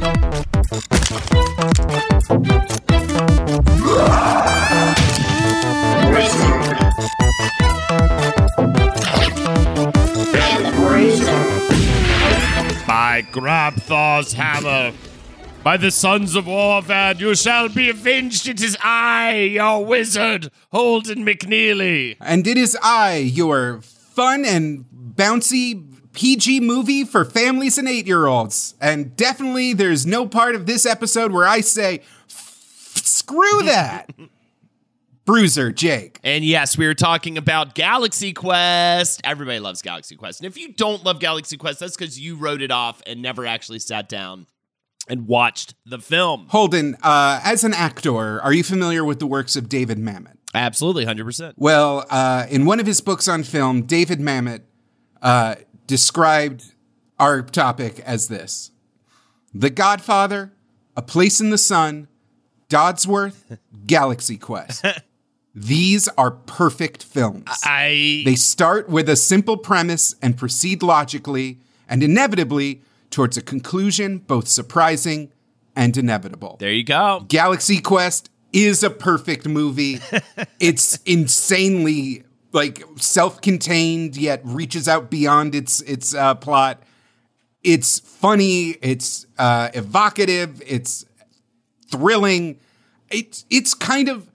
By Grabthar's hammer, by the sons of Warvan, you shall be avenged. It is I, your wizard, Holden McNeely. And it is I, your fun and bouncy PG movie for families and eight year olds. And definitely there's no part of this episode where I say, screw that. Bruiser, Jake. And yes, we were talking about Galaxy Quest. Everybody loves Galaxy Quest. And if you don't love Galaxy Quest, that's because you wrote it off and never actually sat down and watched the film. Holden, uh, as an actor, are you familiar with the works of David Mamet? Absolutely, 100%. Well, uh, in one of his books on film, David Mamet uh, described our topic as this The Godfather, A Place in the Sun, Dodsworth, Galaxy Quest. These are perfect films. I They start with a simple premise and proceed logically and inevitably towards a conclusion both surprising and inevitable. There you go. Galaxy Quest is a perfect movie. it's insanely like self-contained yet reaches out beyond its its uh, plot. It's funny, it's uh, evocative, it's thrilling. It's it's kind of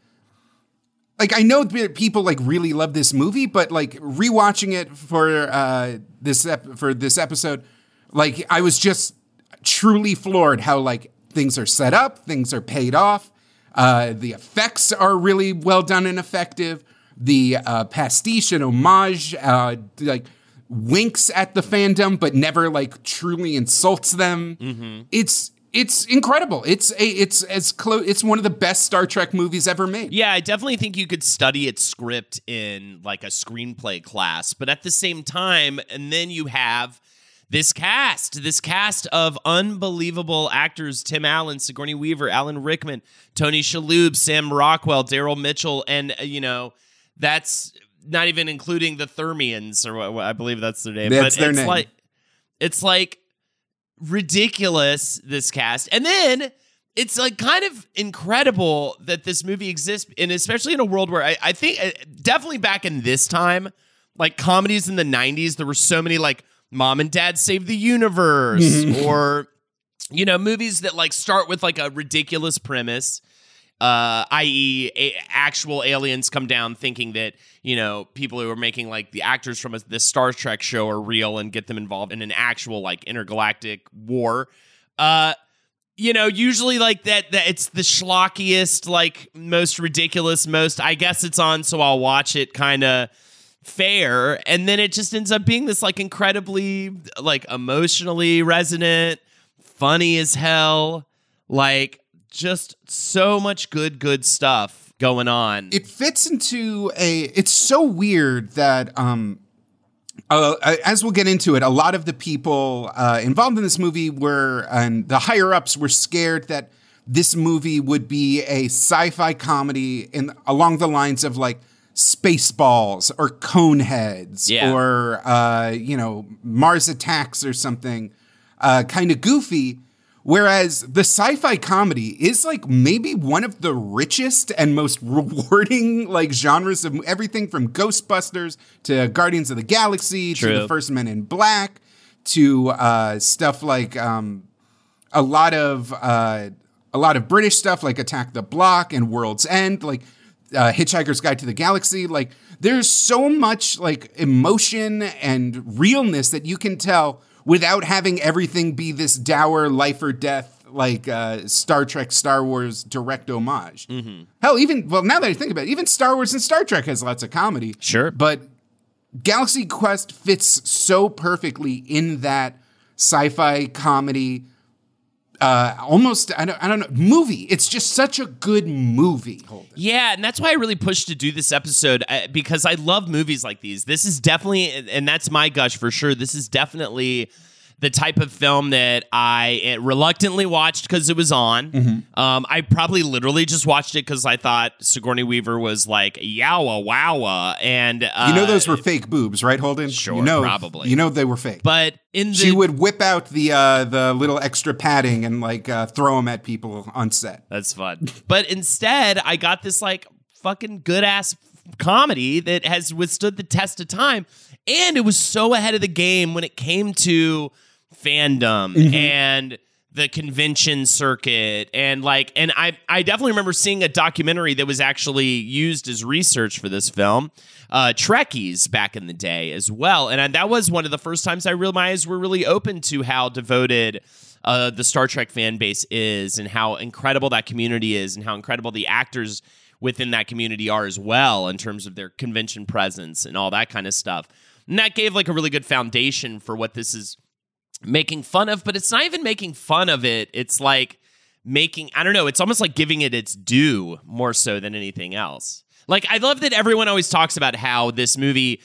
like I know people like really love this movie, but like rewatching it for uh, this ep- for this episode, like I was just truly floored how like things are set up, things are paid off, uh, the effects are really well done and effective. The uh, pastiche and homage, uh, like winks at the fandom, but never like truly insults them. It's it's incredible. It's a it's as close. It's one of the best Star Trek movies ever made. Yeah, I definitely think you could study its script in like a screenplay class, but at the same time, and then you have this cast, this cast of unbelievable actors Tim Allen, Sigourney Weaver, Alan Rickman, Tony Shalhoub, Sam Rockwell, Daryl Mitchell, and, uh, you know, that's not even including the Thermians, or what, I believe that's their name. That's but their it's name. like, it's like ridiculous, this cast. And then it's like kind of incredible that this movie exists, and especially in a world where I, I think uh, definitely back in this time, like comedies in the 90s, there were so many like Mom and Dad Save the Universe or you know movies that like start with like a ridiculous premise uh i.e. A- actual aliens come down thinking that you know people who are making like the actors from a, this Star Trek show are real and get them involved in an actual like intergalactic war uh you know usually like that that it's the schlockiest like most ridiculous most i guess it's on so i'll watch it kind of fair and then it just ends up being this like incredibly like emotionally resonant funny as hell like just so much good good stuff going on it fits into a it's so weird that um uh, as we'll get into it a lot of the people uh, involved in this movie were and the higher ups were scared that this movie would be a sci-fi comedy in along the lines of like spaceballs or coneheads Yeah. or uh, you know mars attacks or something uh, kind of goofy Whereas the sci-fi comedy is like maybe one of the richest and most rewarding like genres of everything from Ghostbusters to Guardians of the Galaxy to the First Men in Black to uh, stuff like um, a lot of uh, a lot of British stuff like Attack the Block and World's End, like uh, Hitchhiker's Guide to the Galaxy. Like there's so much like emotion and realness that you can tell without having everything be this dour life or death like uh, Star Trek, Star Wars direct homage. Hell, even well now that I think about it, even Star Wars and Star Trek has lots of comedy. Sure. but Galaxy Quest fits so perfectly in that sci-fi comedy uh almost I don't I don't know movie. It's just such a good movie. Yeah, and that's why I really pushed to do this episode uh, because I love movies like these. This is definitely, and that's my gush for sure. This is definitely the type of film that I uh, reluctantly watched because it was on. Mm-hmm. Um, I probably literally just watched it because I thought Sigourney Weaver was like yowa wowa, and uh, You know those were fake boobs, right, Holden? Sure, you know, probably. You know they were fake. But in the she would whip out the uh, the little extra padding and like uh, throw them at people on set. That's fun. but instead, I got this like fucking good ass comedy that has withstood the test of time. And it was so ahead of the game when it came to fandom and the convention circuit and like and I I definitely remember seeing a documentary that was actually used as research for this film, uh Trekkies back in the day as well. And I, that was one of the first times I realized we're really open to how devoted uh, the Star Trek fan base is and how incredible that community is and how incredible the actors within that community are as well in terms of their convention presence and all that kind of stuff. And that gave like a really good foundation for what this is making fun of, but it's not even making fun of it. It's like making, I don't know, it's almost like giving it its due more so than anything else. Like, I love that everyone always talks about how this movie,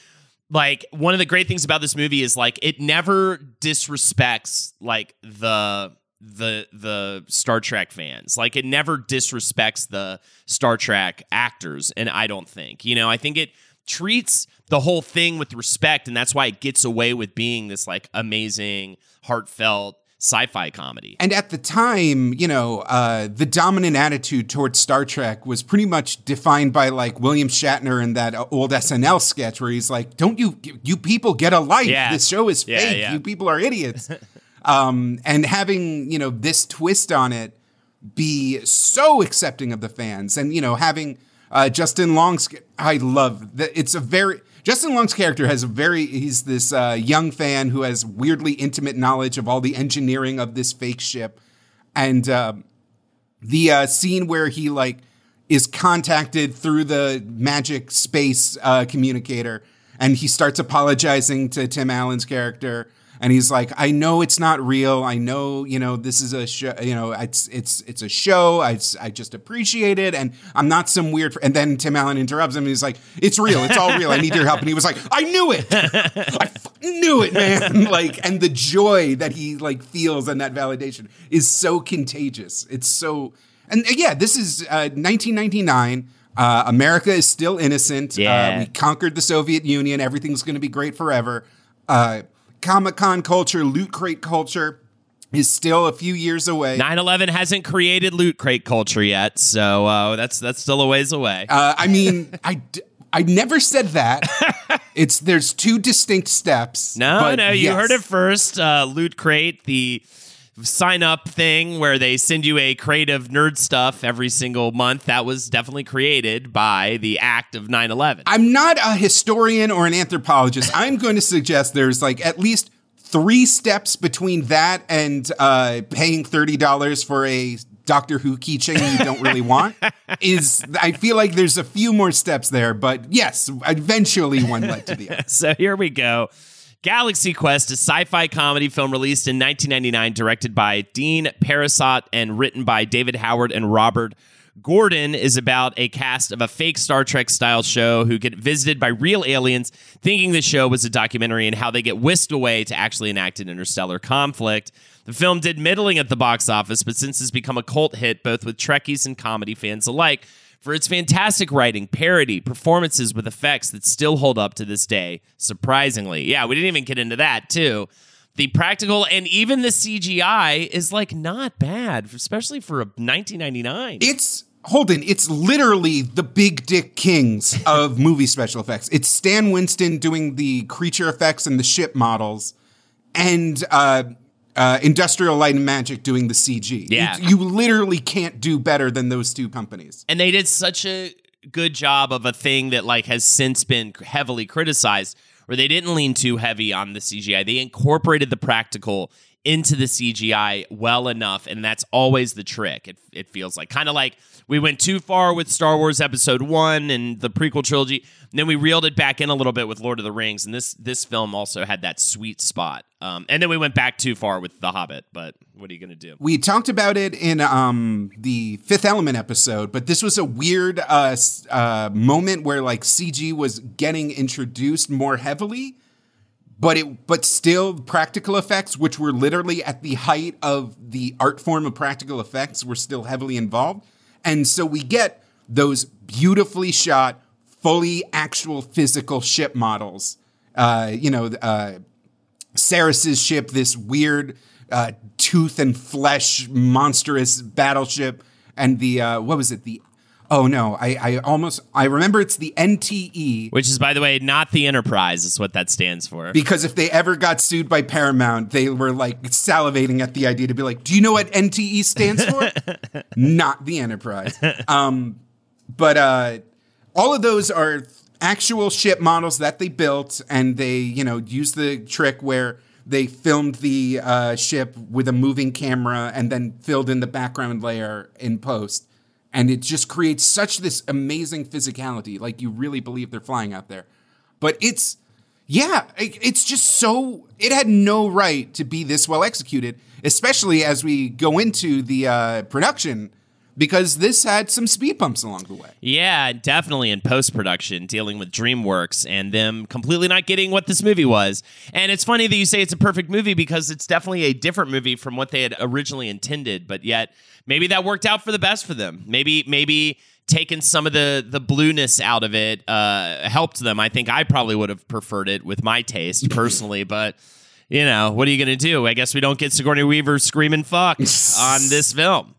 like, one of the great things about this movie is like it never disrespects like the the the Star Trek fans. Like it never disrespects the Star Trek actors and I don't think. You know, I think it treats the whole thing with respect and that's why it gets away with being this like amazing heartfelt sci-fi comedy. And at the time, you know, uh, the dominant attitude towards Star Trek was pretty much defined by like William Shatner in that old SNL sketch where he's like, "Don't you you people get a life? Yeah. This show is Yeah, fake. yeah. You people are idiots." um, and having you know this twist on it be so accepting of the fans, and you know having uh, Justin Long's, I love that. It's a very Justin Long's character has a very he's this uh, young fan who has weirdly intimate knowledge of all the engineering of this fake ship, and um, the uh, scene where he like is contacted through the magic space uh, communicator and he starts apologizing to Tim Allen's character and he's like I know it's not real I know you know this is a show you know it's it's it's a show I, I just appreciate it and I'm not some weird and then Tim Allen interrupts him and he's like it's real it's all real I need your help and he was like I knew it I knew it man like and the joy that he like feels and that validation is so contagious it's so and uh, yeah, this is uh, 1999. Uh, America is still innocent. Yeah. Uh, we conquered the Soviet Union. Everything's going to be great forever. Uh, Comic Con culture, loot crate culture is still a few years away. 9/11 hasn't created loot crate culture yet, so uh, that's that's still a ways away. Uh, I mean, I, d- I never said that. it's there's two distinct steps. no, no, you yes. heard it first. Uh, loot crate, the sign up thing where they send you a crate of nerd stuff every single month. That was definitely created by the act of 9/11. I'm not a historian or an anthropologist. I'm going to suggest there's like at least three steps between that and uh, paying thirty dollars for a Doctor Who keychain you don't really want. Is I feel like there's a few more steps there, but yes, eventually one led to the other. so here we go. Galaxy Quest, a sci fi comedy film released in 1999, directed by Dean Parisot and written by David Howard and Robert Gordon, is about a cast of a fake Star Trek style show who get visited by real aliens, thinking the show was a documentary, and how they get whisked away to actually enact an interstellar conflict. The film did middling at the box office, but since it's become a cult hit both with Trekkies and comedy fans alike, for its fantastic writing, parody, performances with effects that still hold up to this day, surprisingly. Yeah, we didn't even get into that, too. The practical and even the CGI is like not bad, especially for a 1999. It's Holden, it's literally the big dick kings of movie special effects. It's Stan Winston doing the creature effects and the ship models, and uh, uh, Industrial Light and Magic doing the CG. Yeah. You, you literally can't do better than those two companies. and they did such a good job of a thing that like has since been heavily criticized where they didn't lean too heavy on the CGI. They incorporated the practical into the CGI well enough, and that's always the trick. It, it feels like kind of like we went too far with Star Wars Episode One and the prequel trilogy. And then we reeled it back in a little bit with Lord of the Rings, and this this film also had that sweet spot. Um, and then we went back too far with The Hobbit. But what are you going to do? We talked about it in um, the Fifth Element episode, but this was a weird uh, uh, moment where like CG was getting introduced more heavily but it but still practical effects which were literally at the height of the art form of practical effects were still heavily involved. And so we get those beautifully shot fully actual physical ship models. Uh, you know uh, Sarris's ship this weird uh, tooth and flesh monstrous battleship and the uh, what was it the Oh no, I, I almost I remember it's the NTE, which is by the way not the Enterprise. Is what that stands for. Because if they ever got sued by Paramount, they were like salivating at the idea to be like, "Do you know what NTE stands for?" not the Enterprise. Um, but uh, all of those are actual ship models that they built, and they you know use the trick where they filmed the uh, ship with a moving camera and then filled in the background layer in post and it just creates such this amazing physicality like you really believe they're flying out there. But it's yeah it's just so it had no right to be this well executed especially as we go into the uh, production because this had some speed bumps along the way. Yeah, definitely in post production, dealing with DreamWorks and them completely not getting what this movie was. And it's funny that you say it's a perfect movie because it's definitely a different movie from what they had originally intended, but yet maybe that worked out for the best for them. Maybe maybe taking some of the the blueness out of it uh, helped them. I think I probably would have preferred it with my taste personally, but you know, what are you going to do? I guess we don't get Sigourney Weaver screaming fuck on this film.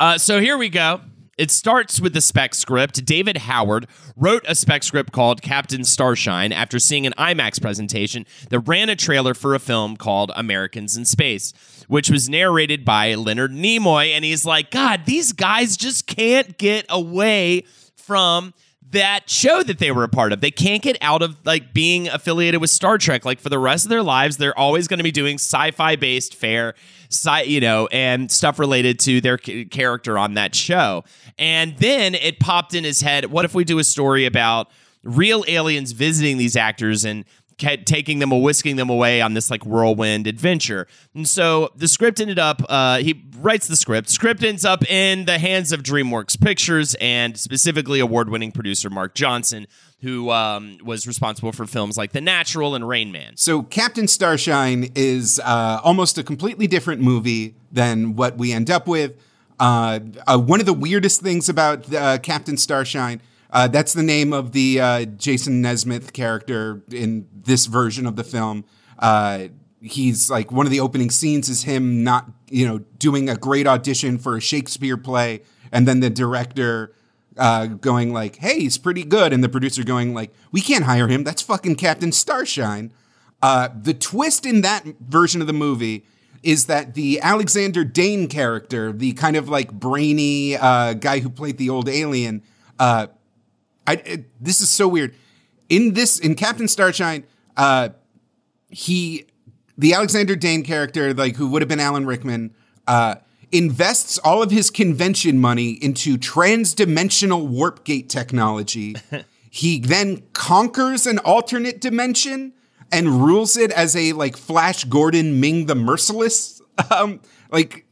Uh, so here we go. It starts with the spec script. David Howard wrote a spec script called Captain Starshine after seeing an IMAX presentation that ran a trailer for a film called Americans in Space, which was narrated by Leonard Nimoy. And he's like, God, these guys just can't get away from that show that they were a part of. They can't get out of like being affiliated with Star Trek. Like for the rest of their lives, they're always going to be doing sci-fi based fare, sci- you know, and stuff related to their c- character on that show. And then it popped in his head, what if we do a story about real aliens visiting these actors and taking them or whisking them away on this like whirlwind adventure. And so the script ended up, uh, he writes the script. Script ends up in the hands of DreamWorks Pictures and specifically award winning producer Mark Johnson. Who um, was responsible for films like The Natural and Rain Man? So, Captain Starshine is uh, almost a completely different movie than what we end up with. Uh, uh one of the weirdest things about uh, Captain Starshine uh, that's the name of the uh, Jason Nesmith character in this version of the film. Uh, he's like one of the opening scenes is him not, you know, doing a great audition for a Shakespeare play, and then the director uh, going like, "Hey, he's pretty good," and the producer going like, "We can't hire him. That's fucking Captain Starshine." Uh, the twist in that version of the movie is that the Alexander Dane character, the kind of like brainy uh, guy who played the old alien, uh, I, it, this is so weird. In this, in Captain Starshine, uh, he, the Alexander Dane character, like who would have been Alan Rickman, uh, invests all of his convention money into trans-dimensional warp gate technology. he then conquers an alternate dimension and rules it as a like Flash Gordon Ming the Merciless um, like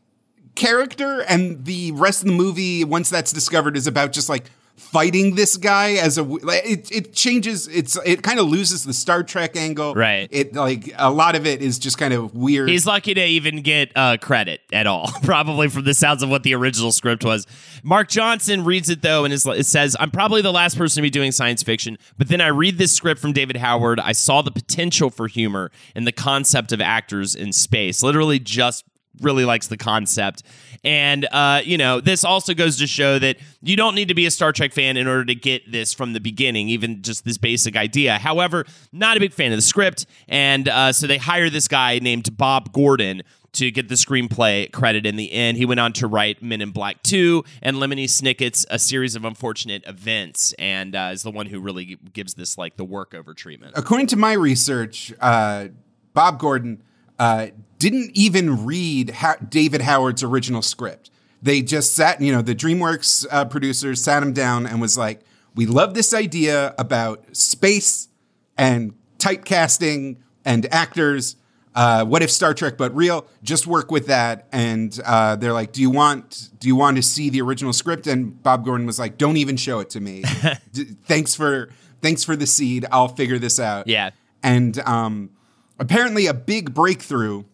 character. And the rest of the movie, once that's discovered, is about just like fighting this guy as a it, it changes it's it kind of loses the Star Trek angle. Right. It like a lot of it is just kind of weird. He's lucky to even get uh, credit at all, probably from the sounds of what the original script was. Mark Johnson reads it though and it says, "I'm probably the last person to be doing science fiction, but then I read this script from David Howard. I saw the potential for humor and the concept of actors in space. Literally just really likes the concept. And, uh, you know, this also goes to show that you don't need to be a Star Trek fan in order to get this from the beginning, even just this basic idea. However, not a big fan of the script. And uh, so they hire this guy named Bob Gordon to get the screenplay credit in the end. He went on to write Men in Black 2 and Lemony Snicket's A Series of Unfortunate Events and uh, is the one who really gives this like the workover treatment. According to my research, uh, Bob Gordon uh, didn't even read ha- David Howard's original script. They just sat, you know, the DreamWorks uh, producers sat him down and was like, "We love this idea about space and typecasting and actors. Uh, what if Star Trek but real? Just work with that." And uh, they're like, "Do you want do you want to see the original script?" And Bob Gordon was like, "Don't even show it to me. D- thanks for thanks for the seed. I'll figure this out." Yeah. And um, apparently, a big breakthrough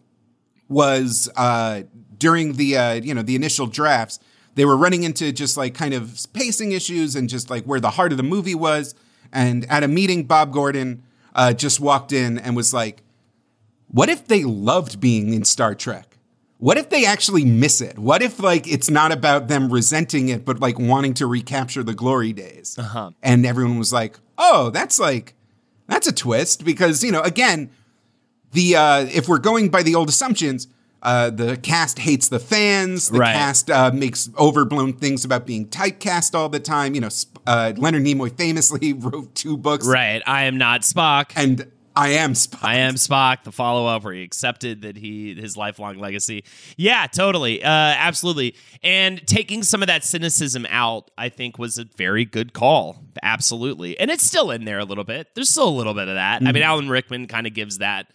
was uh, during the uh, you know the initial drafts. They were running into just like kind of pacing issues and just like where the heart of the movie was. And at a meeting, Bob Gordon uh, just walked in and was like, "What if they loved being in Star Trek? What if they actually miss it? What if like it's not about them resenting it, but like wanting to recapture the glory days?" Uh-huh. And everyone was like, "Oh, that's like that's a twist because you know again." The uh, if we're going by the old assumptions, uh, the cast hates the fans. The Right. cast uh, makes overblown things about being typecast all the time. You know, uh, Leonard Nimoy famously wrote two books, Right. I am not Spock. and I am Spock. I am Spock, the follow up where he accepted that he his lifelong legacy. Yeah, totally. Uh, absolutely. And taking some of that cynicism out, I think was a very good call. Absolutely. And it's still in there a little bit. There's still a little bit of that. I mean, Alan Rickman kind of gives that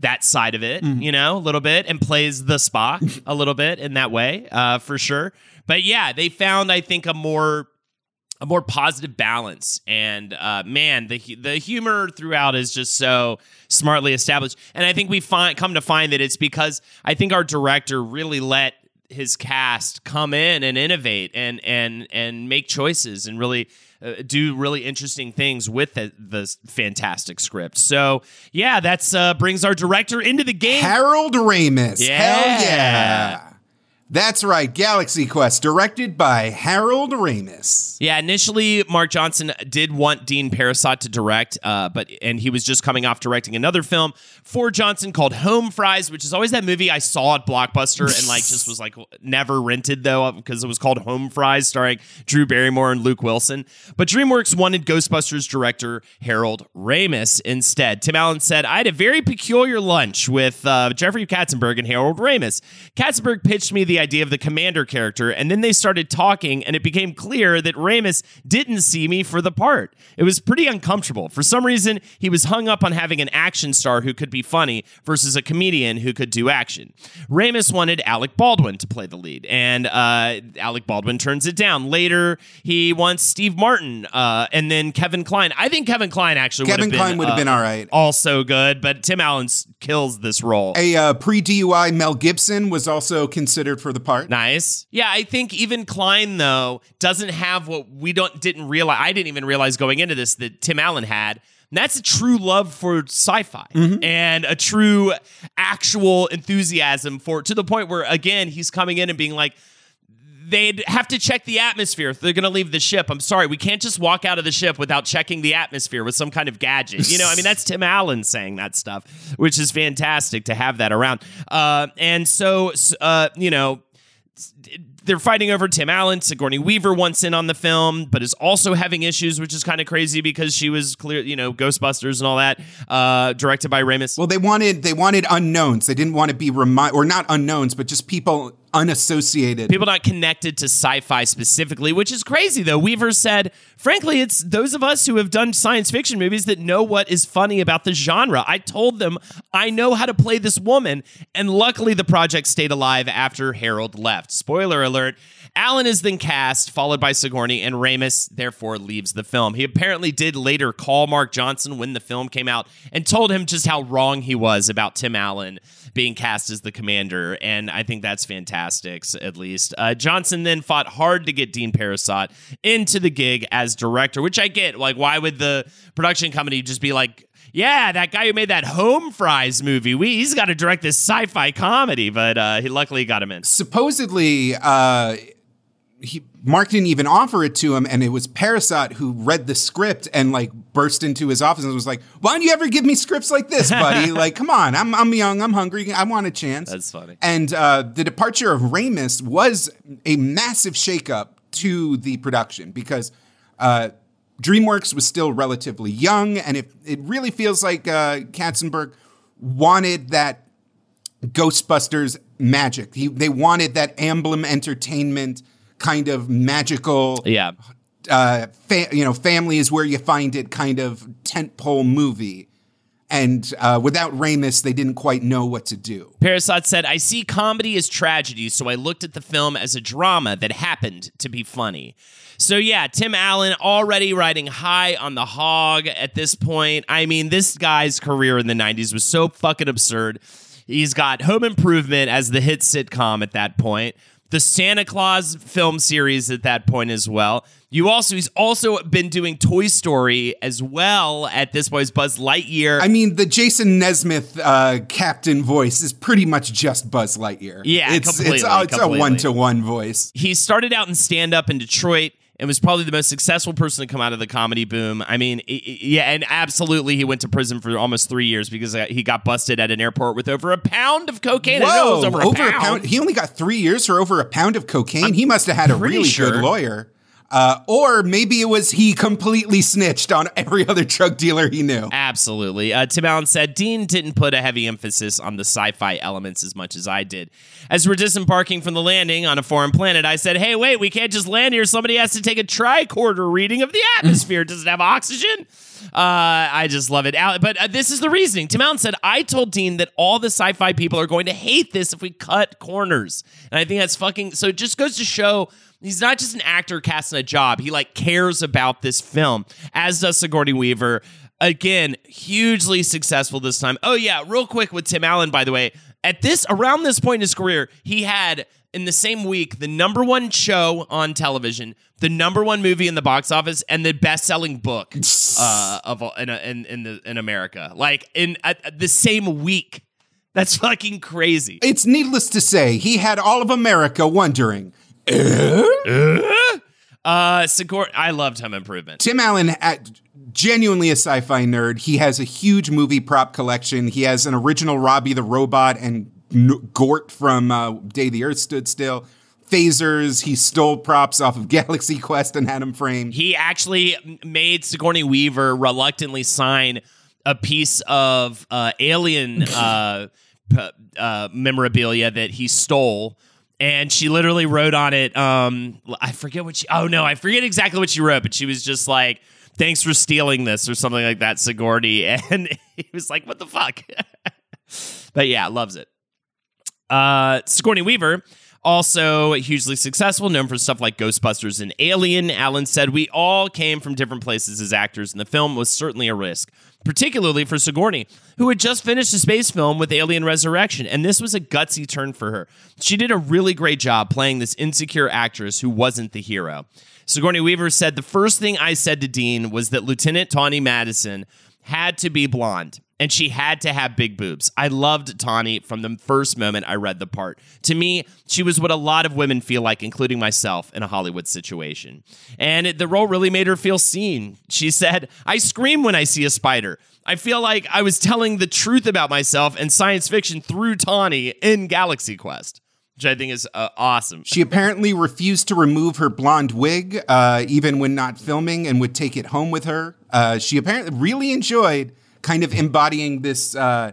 that side of it, you know, a little bit and plays the Spock a little bit in that way, uh, for sure. But yeah, they found, I think, a more a more positive balance. And uh, man, the the humor throughout is just so smartly established. And I think we find come to find that it's because I think our director really let his cast come in and innovate and and and make choices and really uh, do really interesting things with the, the fantastic script. So yeah, that's uh, brings our director into the game. Harold Ramis. Yeah. Hell yeah. That's right. Galaxy Quest, directed by Harold Ramis. Yeah, initially Mark Johnson did want Dean Parisot to direct, uh, but and he was just coming off directing another film for Johnson called Home Fries, which is always that movie I saw at Blockbuster and like just was like never rented though because it was called Home Fries, starring Drew Barrymore and Luke Wilson. But DreamWorks wanted Ghostbusters director Harold Ramis instead. Tim Allen said, "I had a very peculiar lunch with uh, Jeffrey Katzenberg and Harold Ramis. Katzenberg pitched me the idea of the commander character, and then they started talking, and it became clear that Ramis didn't see me for the part. It was pretty uncomfortable. For some reason, he was hung up on having an action star who could be funny versus a comedian who could do action. Ramis wanted Alec Baldwin to play the lead, and uh, Alec Baldwin turns it down. Later, he wants Steve Martin, uh, and then Kevin Kline. I think Kevin Kline actually Kevin would have Kline been, would have uh, been all right. also good, but Tim Allen kills this role. A uh, pre DUI Mel Gibson was also considered for the part. Nice. Yeah, I think even Kline though doesn't have what we don't didn't realize. I didn't even realize going into this that Tim Allen had. And that's a true love for sci-fi mm-hmm. and a true actual enthusiasm for to the point where again he's coming in and being like they'd have to check the atmosphere if they're going to leave the ship. I'm sorry, we can't just walk out of the ship without checking the atmosphere with some kind of gadget. You know, I mean, that's Tim Allen saying that stuff, which is fantastic to have that around. Uh, and so, uh, you know, they're fighting over Tim Allen. Sigourney Weaver wants in on the film, but is also having issues, which is kind of crazy because she was clear, you know, Ghostbusters and all that, uh, directed by Ramis. Well, they wanted they wanted unknowns. They didn't want to be remind or not unknowns, but just people unassociated. people not connected to sci-fi specifically, which is crazy though. Weaver said, frankly, it's those of us who have done science fiction movies that know what is funny about the genre. I told them I know how to play this woman, and luckily the project stayed alive after Harold left. Spoiler alert. Allen is then cast, followed by Sigourney, and Ramis therefore leaves the film. He apparently did later call Mark Johnson when the film came out and told him just how wrong he was about Tim Allen being cast as the commander, and I think that's fantastic, at least. Uh, Johnson then fought hard to get Dean Parisot into the gig as director, which I get. Like, why would the production company just be like, yeah, that guy who made that Home Fries movie, we, he's got to direct this sci fi comedy, but uh, he luckily got him in. Supposedly, uh, he Mark didn't even offer it to him, and it was Parisot who read the script and like burst into his office and was like, "Why don't you ever give me scripts like this, buddy? like, come on, I'm I'm young, I'm hungry, I want a chance." That's funny. And uh, the departure of Ramis was a massive shakeup to the production because uh, DreamWorks was still relatively young, and it it really feels like uh, Katzenberg wanted that Ghostbusters magic. He, they wanted that Amblin Entertainment kind of magical, Yeah. uh, fa- you know, family is where you find it kind of tentpole movie. And uh, without Ramis, they didn't quite know what to do. Parisot said, I see comedy as tragedy, so I looked at the film as a drama that happened to be funny. So, yeah, Tim Allen already riding high on the hog at this point. I mean, this guy's career in the 90s was so fucking absurd. He's got Home Improvement as the hit sitcom at that point, the Santa Claus film series at that point as well. You also, he's also been doing Toy Story as well at this point, Buzz Lightyear. I mean, the Jason Nesmith uh, captain voice is pretty much just Buzz Lightyear. Yeah, it's completely, it's, uh, it's a one to one voice. he started out in stand up in Detroit and was probably the most successful person to come out of the comedy boom. I mean, yeah, and absolutely, he went to prison for almost three years because uh, he got busted at an airport with over a pound of cocaine. I didn't know it was over, a, pound. He only got three years for over a pound of cocaine. he must have had a really sure. good lawyer. Uh, or maybe it was he completely snitched on every other drug dealer he knew. Absolutely. Uh, Tim Allen said Dean didn't put a heavy emphasis on the sci fi elements as much as I did. As we're disembarking from the landing on a foreign planet, I said, hey, wait, we can't just land here. Somebody has to take a tricorder reading of the atmosphere. Does it have oxygen? Uh, I just love it. But uh, this is the reasoning. Tim Allen said, I told Dean that all the sci fi people are going to hate this if we cut corners. And I think that's fucking. So it just goes to show. He's not just an actor casting a job. He like cares about this film, as does Sigourney Weaver. Again, hugely successful this time. Oh yeah, real quick with Tim Allen, by the way. At this around this point in his career, he had in the same week the number one show on television, the number one movie in the box office, and the best-selling book uh, of in, in in the in America. Like in the same week. That's fucking crazy. It's needless to say, he had all of America wondering. Uh, Sigour- I loved Home Improvement. Tim Allen, at, genuinely a sci fi nerd. He has a huge movie prop collection. He has an original Robby the Robot and N- Gort from uh, Day the Earth Stood Still. Phasers. He stole props off of Galaxy Quest and had them framed. He actually made Sigourney Weaver reluctantly sign a piece of uh, alien uh, p- uh, memorabilia that he stole. And she literally wrote on it, um, I forget what she, oh no, I forget exactly what she wrote, but she was just like, thanks for stealing this or something like that, Sigourney. And he was like, what the fuck? but yeah, loves it. Uh, Sigourney Weaver, also hugely successful, known for stuff like Ghostbusters and Alien. Allen said, We all came from different places as actors, and the film was certainly a risk, particularly for Sigourney, who had just finished a space film with Alien Resurrection, and this was a gutsy turn for her. She did a really great job playing this insecure actress who wasn't the hero. Sigourney Weaver said, The first thing I said to Dean was that Lieutenant Tawny Madison had to be blonde and she had to have big boobs. I loved Tawny from the first moment I read the part. To me, she was what a lot of women feel like, including myself, in a Hollywood situation. And the role really made her feel seen. She said, I scream when I see a spider. I feel like I was telling the truth about myself and science fiction through Tawny in Galaxy Quest, which I think is uh, awesome. She apparently refused to remove her blonde wig, uh, even when not filming, and would take it home with her. Uh, she apparently really enjoyed kind of embodying this uh,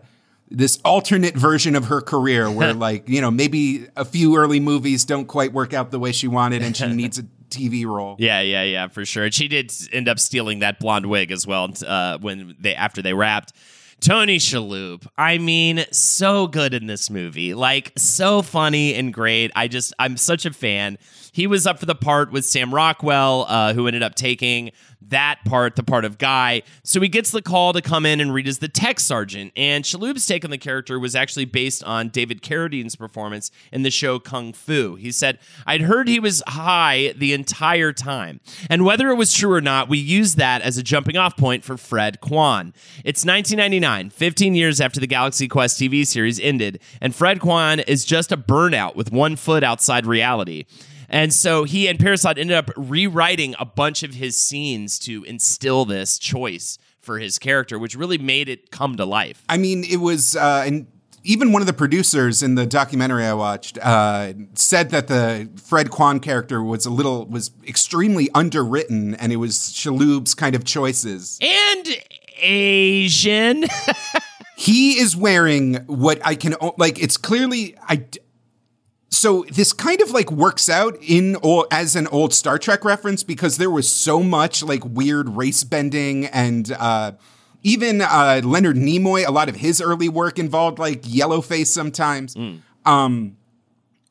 this alternate version of her career, where like you know maybe a few early movies don't quite work out the way she wanted, and she needs a TV role. Yeah, yeah, yeah, for sure. And she did end up stealing that blonde wig as well uh, when they after they wrapped. Tony Shalhoub, I mean, so good in this movie. Like, so funny and great. I just, I'm such a fan. He was up for the part with Sam Rockwell, uh, who ended up taking that part, the part of Guy. So he gets the call to come in and read as the tech sergeant. And Shalhoub's take on the character was actually based on David Carradine's performance in the show Kung Fu. He said, I'd heard he was high the entire time. And whether it was true or not, we used that as a jumping off point for Fred Kwan. It's 1999, 15 years after the Galaxy Quest TV series ended, and Fred Kwan is just a burnout with one foot outside reality. And so he and Parisot ended up rewriting a bunch of his scenes to instill this choice for his character, which really made it come to life. I mean, it was, uh, and even one of the producers in the documentary I watched uh, said that the Fred Kwan character was a little, was extremely underwritten, and it was Shalhoub's kind of choices. And Asian. he is wearing what I can like. It's clearly I. So this kind of like works out in or as an old Star Trek reference because there was so much like weird race bending and uh, even uh, Leonard Nimoy. A lot of his early work involved like yellow face sometimes. Mm. Um,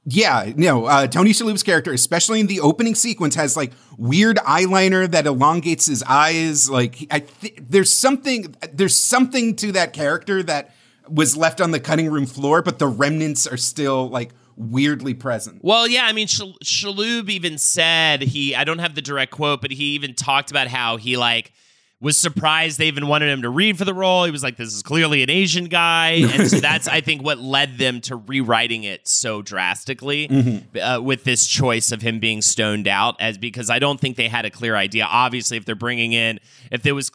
yeah, no, uh, Tony Shalhoub's character, especially in the opening sequence, has like weird eyeliner that elongates his eyes. Like, I th- there's something, there's something to that character that was left on the cutting room floor, but the remnants are still like weirdly present. Well, yeah, I mean, Shal- Shalhoub even said he, I don't have the direct quote, but he even talked about how he like was surprised they even wanted him to read for the role. He was like, "This is clearly an Asian guy," and so that's I think what led them to rewriting it so drastically mm-hmm. uh, with this choice of him being stoned out, as because I don't think they had a clear idea. Obviously, if they're bringing in, if there was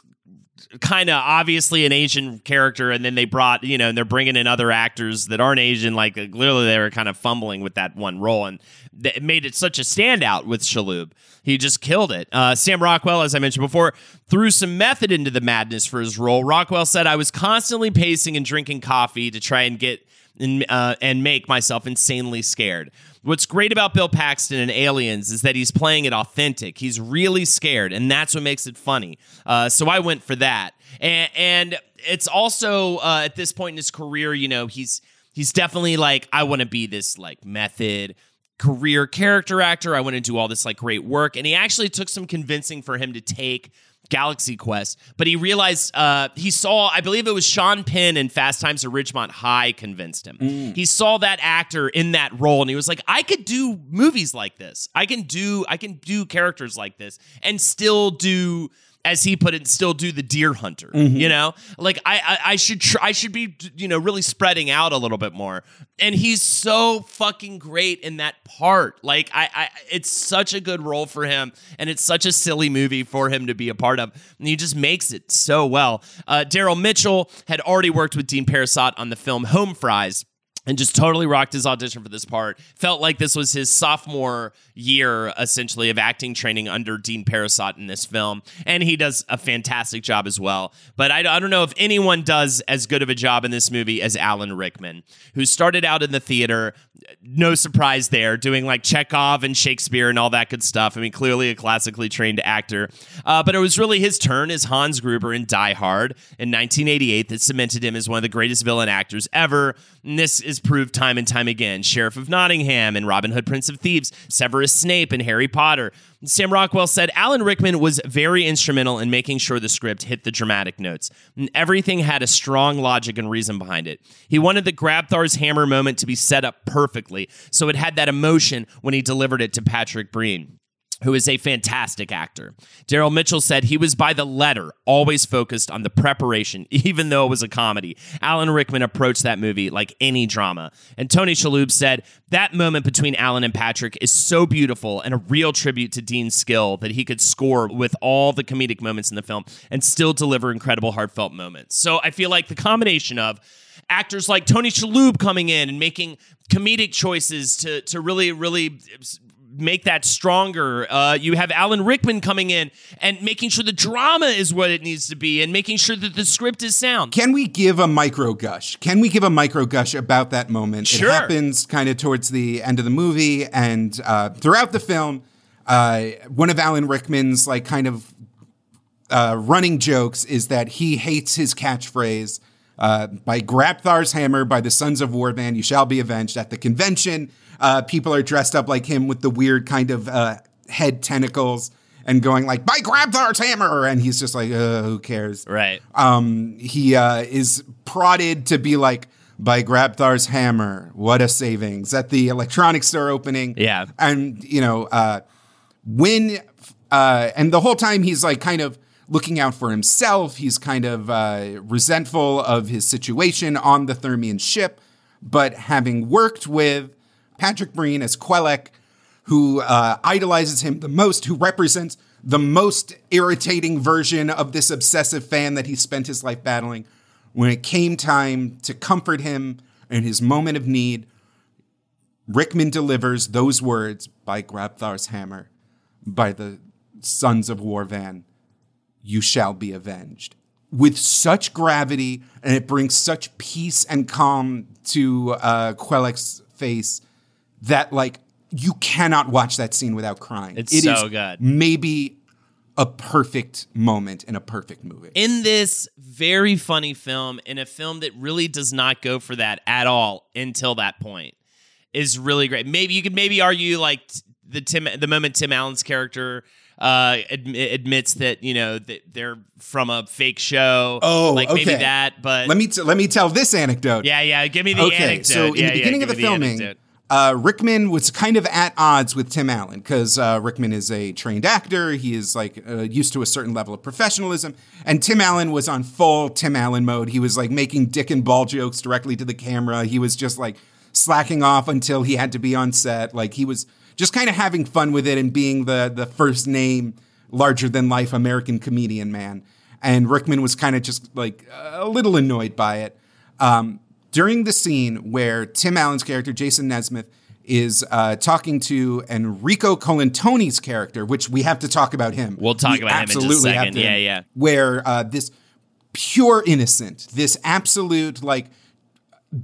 kind of obviously an Asian character, and then they brought, you know, and they're bringing in other actors that aren't Asian. Like uh, clearly, they were kind of fumbling with that one role, and it made it such a standout with Shalhoub. He just killed it. Uh, Sam Rockwell, as I mentioned before, threw some method into the madness for his role. Rockwell said, "I was constantly pacing and drinking coffee to try and get." And, uh, and make myself insanely scared. What's great about Bill Paxton and Aliens is that he's playing it authentic. He's really scared, and that's what makes it funny. Uh, so I went for that, and, and it's also uh, at this point in his career, you know, he's he's definitely like I want to be this like method career character actor. I want to do all this like great work, and he actually took some convincing for him to take Galaxy Quest, but he realized uh, he saw, I believe it was Sean Penn in Fast Times at Ridgemont High convinced him. Mm. He saw that actor in that role and he was like, I could do movies like this. I can do, I can do characters like this and still do as he put it, still do the deer hunter. Mm-hmm. You know, like I, I, I should, tr- I should be, you know, really spreading out a little bit more. And he's so fucking great in that part. Like I, I, it's such a good role for him, and it's such a silly movie for him to be a part of, and he just makes it so well. Uh, Daryl Mitchell had already worked with Dean Parisot on the film Home Fries and just totally rocked his audition for this part. Felt like this was his sophomore year, essentially, of acting training under Dean Parisot in this film. And he does a fantastic job as well. But I, I don't know if anyone does as good of a job in this movie as Alan Rickman, who started out in the theater, no surprise there, doing like Chekhov and Shakespeare and all that good stuff. I mean, clearly a classically trained actor. Uh, but it was really his turn as Hans Gruber in Die Hard in 1988 that cemented him as one of the greatest villain actors ever. And this is proved time and time again. Sheriff of Nottingham and Robin Hood, Prince of Thieves, Severus Snape and Harry Potter. Sam Rockwell said Alan Rickman was very instrumental in making sure the script hit the dramatic notes. Everything had a strong logic and reason behind it. He wanted the Grabthar's hammer moment to be set up perfectly, so it had that emotion when he delivered it to Patrick Breen who is a fantastic actor. Daryl Mitchell said he was by the letter, always focused on the preparation, even though it was a comedy. Alan Rickman approached that movie like any drama. And Tony Shalhoub said that moment between Alan and Patrick is so beautiful and a real tribute to Dean's skill that he could score with all the comedic moments in the film and still deliver incredible heartfelt moments. So I feel like the combination of actors like Tony Shalhoub coming in and making comedic choices to to really really make that stronger. Uh, you have Alan Rickman coming in and making sure the drama is what it needs to be and making sure that the script is sound. Can we give a micro gush? Can we give a micro gush about that moment? Sure. It happens kind of towards the end of the movie and uh, throughout the film. Uh, one of Alan Rickman's like kind of uh, running jokes is that he hates his catchphrase. Uh, by Grabthar's hammer, by the Sons of Warvan, you shall be avenged. At the convention, uh, people are dressed up like him with the weird kind of uh, head tentacles and going like, "By Grabthar's hammer," and he's just like, uh, "Who cares?" Right. Um, he uh, is prodded to be like, "By Grabthar's hammer, what a savings!" At the electronics store opening, yeah, and you know, uh, when uh, and the whole time he's like kind of looking out for himself. He's kind of uh, resentful of his situation on the Thermian ship, but having worked with Patrick Breen as Quellek, who uh, idolizes him the most, who represents the most irritating version of this obsessive fan that he spent his life battling. When it came time to comfort him in his moment of need, Rickman delivers those words by Grabthar's hammer, by the sons of Warvan, you shall be avenged. with such gravity and it brings such peace and calm to uh, Quellek's face that like you cannot watch that scene without crying. It's It so good. Maybe a perfect moment in a perfect movie. in this very funny film, in a film that really does not go for that at all until that point, is really great. Maybe you could maybe argue like the Tim the moment Tim Allen's character uh admi- admits that you know that they're from a fake show. Oh, like maybe okay. that. But let me t- let me tell this anecdote. yeah, yeah. Give me the okay, anecdote. so in Yeah, the yeah, beginning of give the filming, uh, Rickman was kind of at odds with Tim Allen because uh, Rickman is a trained actor. He is like uh, used to a certain level of professionalism, and Tim Allen was on full Tim Allen mode. He was like making dick and ball jokes directly to the camera. He was just like slacking off until he had to be on set. Like he was just kind of having fun with it and being the the first name larger than life American comedian man. And Rickman was kind of just like a little annoyed by it. Um, during the scene where Tim Allen's character, Jason Nesmith, is uh, talking to Enrico Colantoni's character, which we have to talk about him. We'll talk We about him in just a absolutely second. Yeah, yeah. Where uh, this pure innocent, this absolute like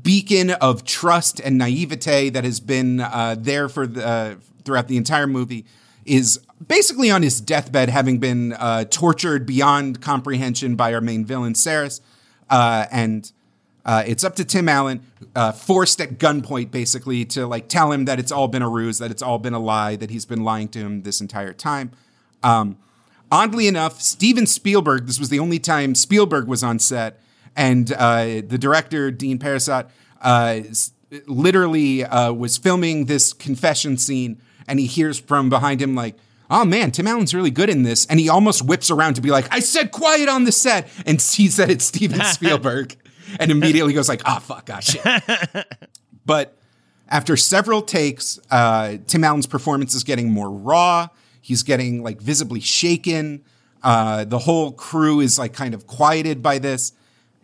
beacon of trust and naivete that has been uh, there for the, uh, throughout the entire movie is basically on his deathbed, having been uh, tortured beyond comprehension by our main villain, Sarris. Uh, and uh, it's up to Tim Allen, uh, forced at gunpoint, basically, to like tell him that it's all been a ruse, that it's all been a lie, that he's been lying to him this entire time. Um, oddly enough, Steven Spielberg, this was the only time Spielberg was on set, and uh, the director, Dean Parisot, uh, literally uh, was filming this confession scene, and he hears from behind him, like, oh man, Tim Allen's really good in this. And he almost whips around to be like, I said quiet on the set, and sees that it's Steven Spielberg, and immediately goes like, oh fuck, ah shit. But after several takes, uh, Tim Allen's performance is getting more raw. He's getting like visibly shaken. Uh, the whole crew is like kind of quieted by this,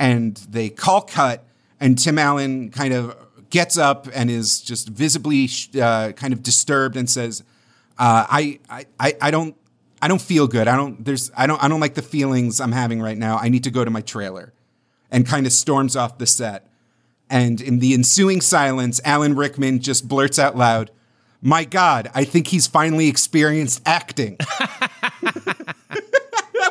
and they call cut. And Tim Allen kind of gets up and is just visibly uh, kind of disturbed and says, uh, I, I, I don't, I don't feel good. I don't, there's, I don't, I don't like the feelings I'm having right now. I need to go to my trailer and kind of storms off the set. And in the ensuing silence, Alan Rickman just blurts out loud, My God, I think he's finally experienced acting.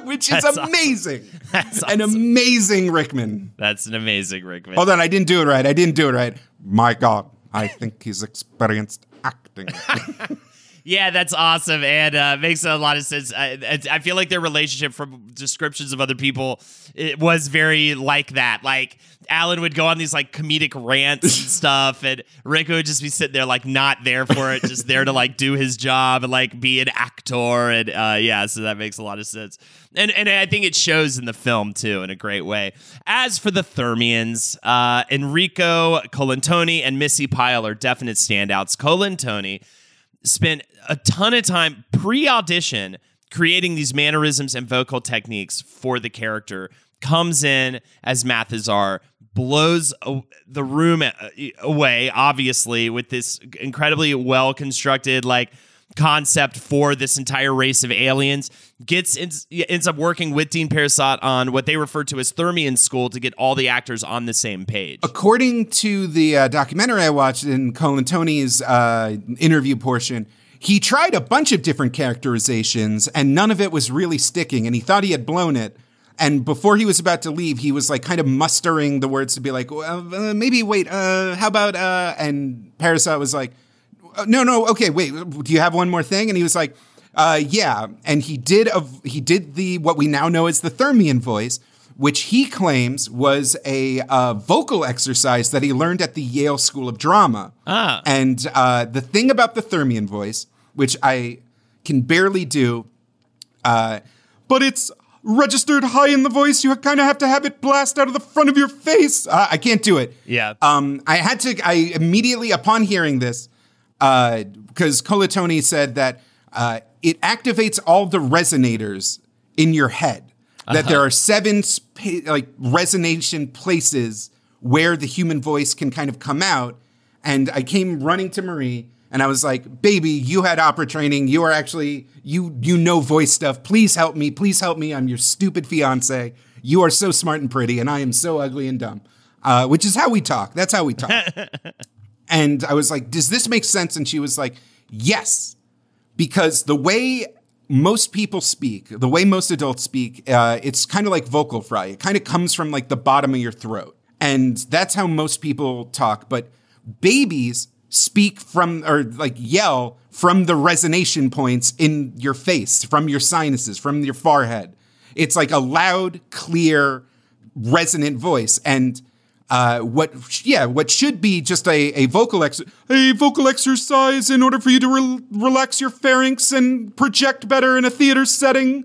Which is That's awesome. amazing. That's An amazing Rickman. That's an amazing Rickman. Hold on, I didn't do it right. I didn't do it right. My God, I think he's experienced acting. Yeah, that's awesome, and uh, makes a lot of sense. I, I feel like their relationship, from descriptions of other people, it was very like that. Like Alan would go on these like comedic rants and stuff, and Rick would just be sitting there like not there for it, just there to like do his job and like be an actor, and uh, yeah, so that makes a lot of sense. And and I think it shows in the film too in a great way. As for the Thermians, uh, Enrico Colantoni and Missy Pyle are definite standouts. Colantoni spent a ton of time pre-audition creating these mannerisms and vocal techniques for the character comes in as Mathesar blows the room away obviously with this incredibly well constructed like concept for this entire race of aliens gets ends, up working with Dean Parisot on what they refer to as Thermian school to get all the actors on the same page According to the uh, documentary I watched in Colantoni's uh, interview portion, he tried a bunch of different characterizations and none of it was really sticking, and he thought he had blown it. And before he was about to leave, he was like kind of mustering the words to be like, well, uh, maybe wait, uh, how about, uh, and Parasite was like, "Uh, no, no, okay, wait, do you have one more thing? And he was like, uh, yeah. And he did a, he did the what we now know as the Thermian voice, which he claims was a uh, vocal exercise that he learned at the Yale School of Drama. Ah. And uh, the thing about the Thermian voice, which I can barely do, uh, but it's registered high in the voice. You kind of have to have it blast out of the front of your face. Uh, I can't do it. Yeah. Um, I had to. I immediately, upon hearing this, because Colantoni said that uh, it activates all the resonators in your head. That there are seven spa- like resonation places where the human voice can kind of come out. And I came running to Marie and I was like, "Baby, you had opera training. You are actually you you know voice stuff. Please help me. Please help me. I'm your stupid fiance. You are so smart and pretty, and I am so ugly and dumb. Uh, which is how we talk. That's how we talk. and I was like, Does this make sense? And she was like, Yes. Because the way most people speak, the way most adults speak, uh, it's kind of like vocal fry. It kind of comes from like the bottom of your throat. And that's how most people talk. But babies speak from, or like yell from the resonation points in your face, from your sinuses, from your forehead. It's like a loud, clear, resonant voice. And uh, what yeah what should be just a, a vocal ex- a vocal exercise in order for you to re- relax your pharynx and project better in a theater setting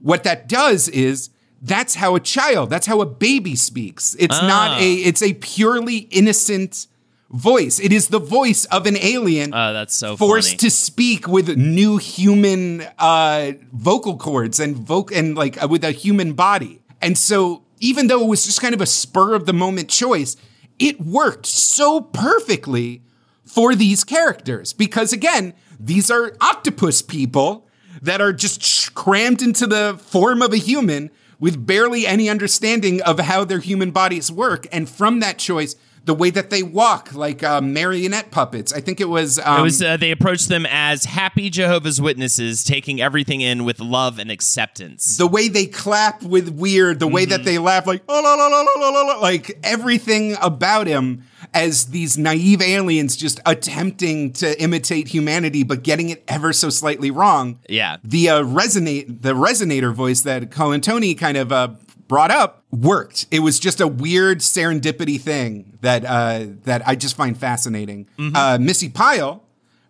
what that does is that's how a child that's how a baby speaks it's Ah. not a it's a purely innocent voice it is the voice of an alien Oh, that's so forced funny. to speak with new human uh, vocal cords and voc and like uh, with a human body. And so, even though it was just kind of a spur of the moment choice, it worked so perfectly for these characters because again, these are octopus people that are just crammed into the form of a human with barely any understanding of how their human bodies work. And from that choice, the way that they walk, like uh, marionette puppets. I think it was. Um, It was uh, they approached them as happy Jehovah's Witnesses, taking everything in with love and acceptance. the way they clap with weird, the way that they laugh like "Oh, la, la, la, la, la, la," like everything about him as these naive aliens just attempting to imitate humanity but getting it ever so slightly wrong. Yeah. The uh, resonate the resonator voice that Colantoni kind of uh, brought up worked. It was just a weird serendipity thing that uh, that I just find fascinating. Uh, Missy Pyle,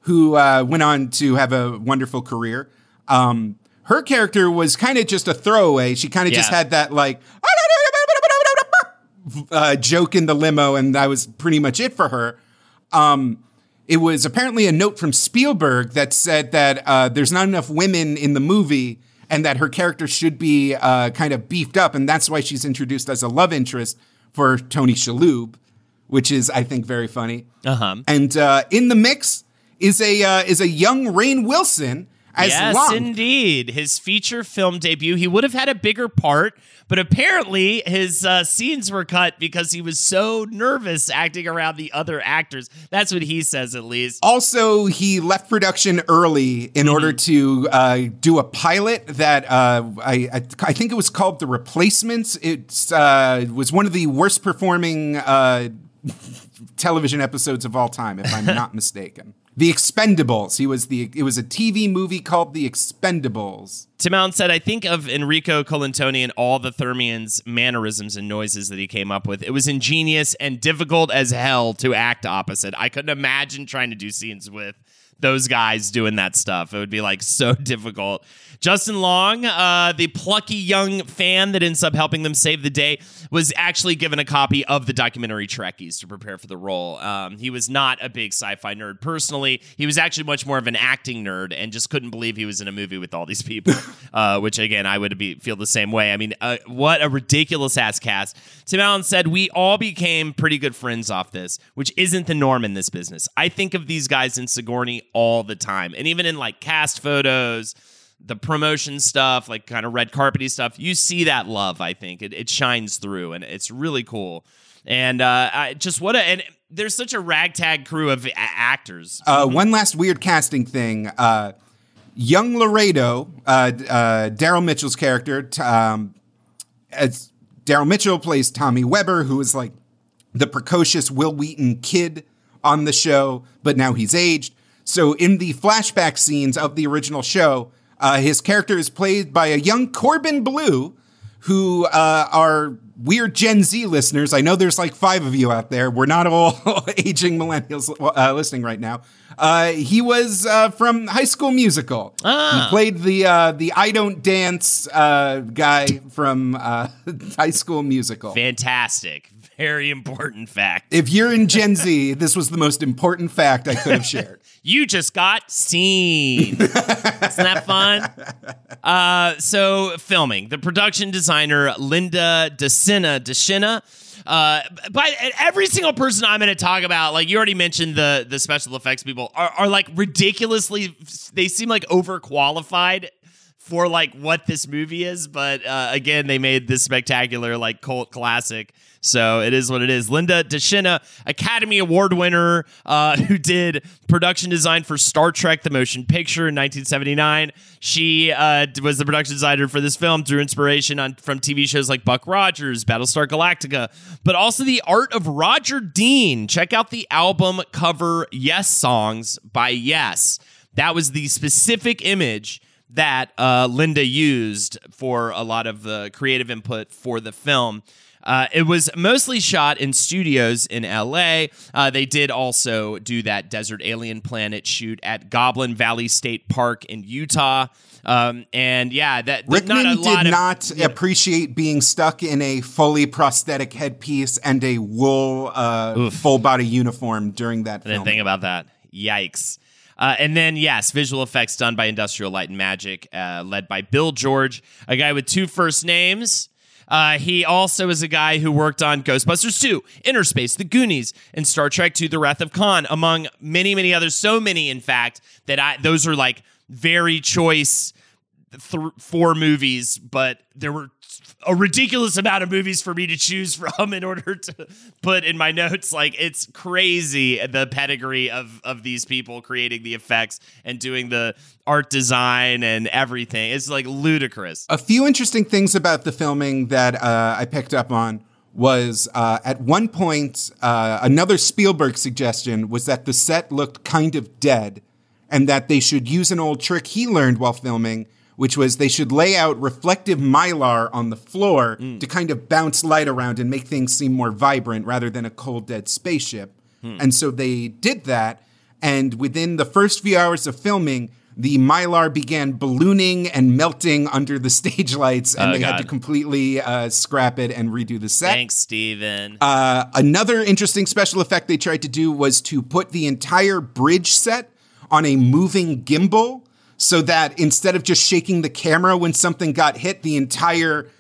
who uh, went on to have a wonderful career. Um, her character was kind of just a throwaway. She kind of just had that like uh, joke in the limo, and that was pretty much it for her. Um, it was apparently a note from Spielberg that said that uh, there's not enough women in the movie and that her character should be uh, kind of beefed up, and that's why she's introduced as a love interest for Tony Shalhoub, which is, I think, very funny. Uh huh. And uh, in the mix is a uh, is a young Rainn Wilson as Yes, Locke. indeed. His feature film debut. He would have had a bigger part, but apparently his uh, scenes were cut because he was so nervous acting around the other actors. That's what he says, at least. Also, he left production early in order to uh, do a pilot that uh, I, I I think it was called The Replacements. It uh, was one of the worst performing uh, television episodes of all time, if I'm not mistaken. The Expendables. He was the. It was a TV movie called The Expendables. Tim Allen said, I think of Enrico Colantoni and all the Thermians' mannerisms and noises that he came up with. It was ingenious and difficult as hell to act opposite. I couldn't imagine trying to do scenes with those guys doing that stuff. It would be like so difficult. Justin Long, uh, the plucky young fan that ends up helping them save the day, was actually given a copy of the documentary Trekkies to prepare for the role. Um, he was not a big sci fi nerd personally. He was actually much more of an acting nerd and just couldn't believe he was in a movie with all these people, uh, which again, I would be, feel the same way. I mean, uh, what a ridiculous ass cast. Tim Allen said, We all became pretty good friends off this, which isn't the norm in this business. I think of these guys in Sigourney all the time. And even in like cast photos, the promotion stuff, like kind of red carpety stuff, you see that love. I think it, it shines through, and it's really cool. And uh, I, just what a and there's such a ragtag crew of a- actors. Uh, one last weird casting thing. Uh, young Laredo, uh, uh, Daryl Mitchell's character, t- um, as Daryl Mitchell plays Tommy Weber, who is like the precocious Wil Wheaton kid on the show, but now he's aged. So in the flashback scenes of the original show, uh, his character is played by a young Corbin Bleu, who uh, are weird Gen Z listeners. I know there's like five of you out there. We're not all aging millennials uh, listening right now. Uh, he was uh, from High School Musical. He played the uh, the I Don't Dance uh, guy from uh, High School Musical. Fantastic, very important fact. If you're in Gen Z, this was the most important fact I could have shared. You just got seen. Isn't that fun? Uh, so filming the production designer Linda DeScenna DeShina. Uh, but every single person I'm going to talk about, like you already mentioned, the the special effects people are, are like ridiculously. They seem like overqualified for like what this movie is, but uh, again, they made this spectacular like cult classic. So it is what it is. Linda DeShina, Academy Award winner, uh, who did production design for Star Trek: The Motion Picture in 1979. She uh, was the production designer for this film, drew inspiration on from TV shows like Buck Rogers, Battlestar Galactica, but also the art of Roger Dean. Check out the album cover Yessongs by Yes. That was the specific image that uh, Linda used for a lot of the creative input for the film. Uh, it was mostly shot in studios in LA. Uh, they did also do that Desert Alien Planet shoot at Goblin Valley State Park in Utah. Um, and yeah, that Rickman not a lot did of, not appreciate being stuck in a fully prosthetic headpiece and a wool uh, full body uniform during that I didn't film. think about that. Yikes. Uh, and then, yes, visual effects done by Industrial Light and Magic, uh, led by Bill George, a guy with two first names. Uh, he also is a guy who worked on Ghostbusters 2, Innerspace, The Goonies, and Star Trek II: The Wrath of Khan, among many, many others. So many, in fact, that I those are like very choice th- four movies, but there were a ridiculous amount of movies for me to choose from in order to put in my notes. Like it's crazy the pedigree of of these people creating the effects and doing the art design and everything. It's like ludicrous. A few interesting things about the filming that uh, I picked up on was uh, at one point, uh, another Spielberg suggestion was that the set looked kind of dead and that they should use an old trick he learned while filming, which was they should lay out reflective mylar on the floor to kind of bounce light around and make things seem more vibrant rather than a cold, dead spaceship. And so they did that. And within the first few hours of filming, the mylar began ballooning and melting under the stage lights, and Oh, they had to completely uh, scrap it and redo the set. Thanks, Steven. Uh, another interesting special effect they tried to do was to put the entire bridge set on a moving gimbal so that instead of just shaking the camera when something got hit, the entire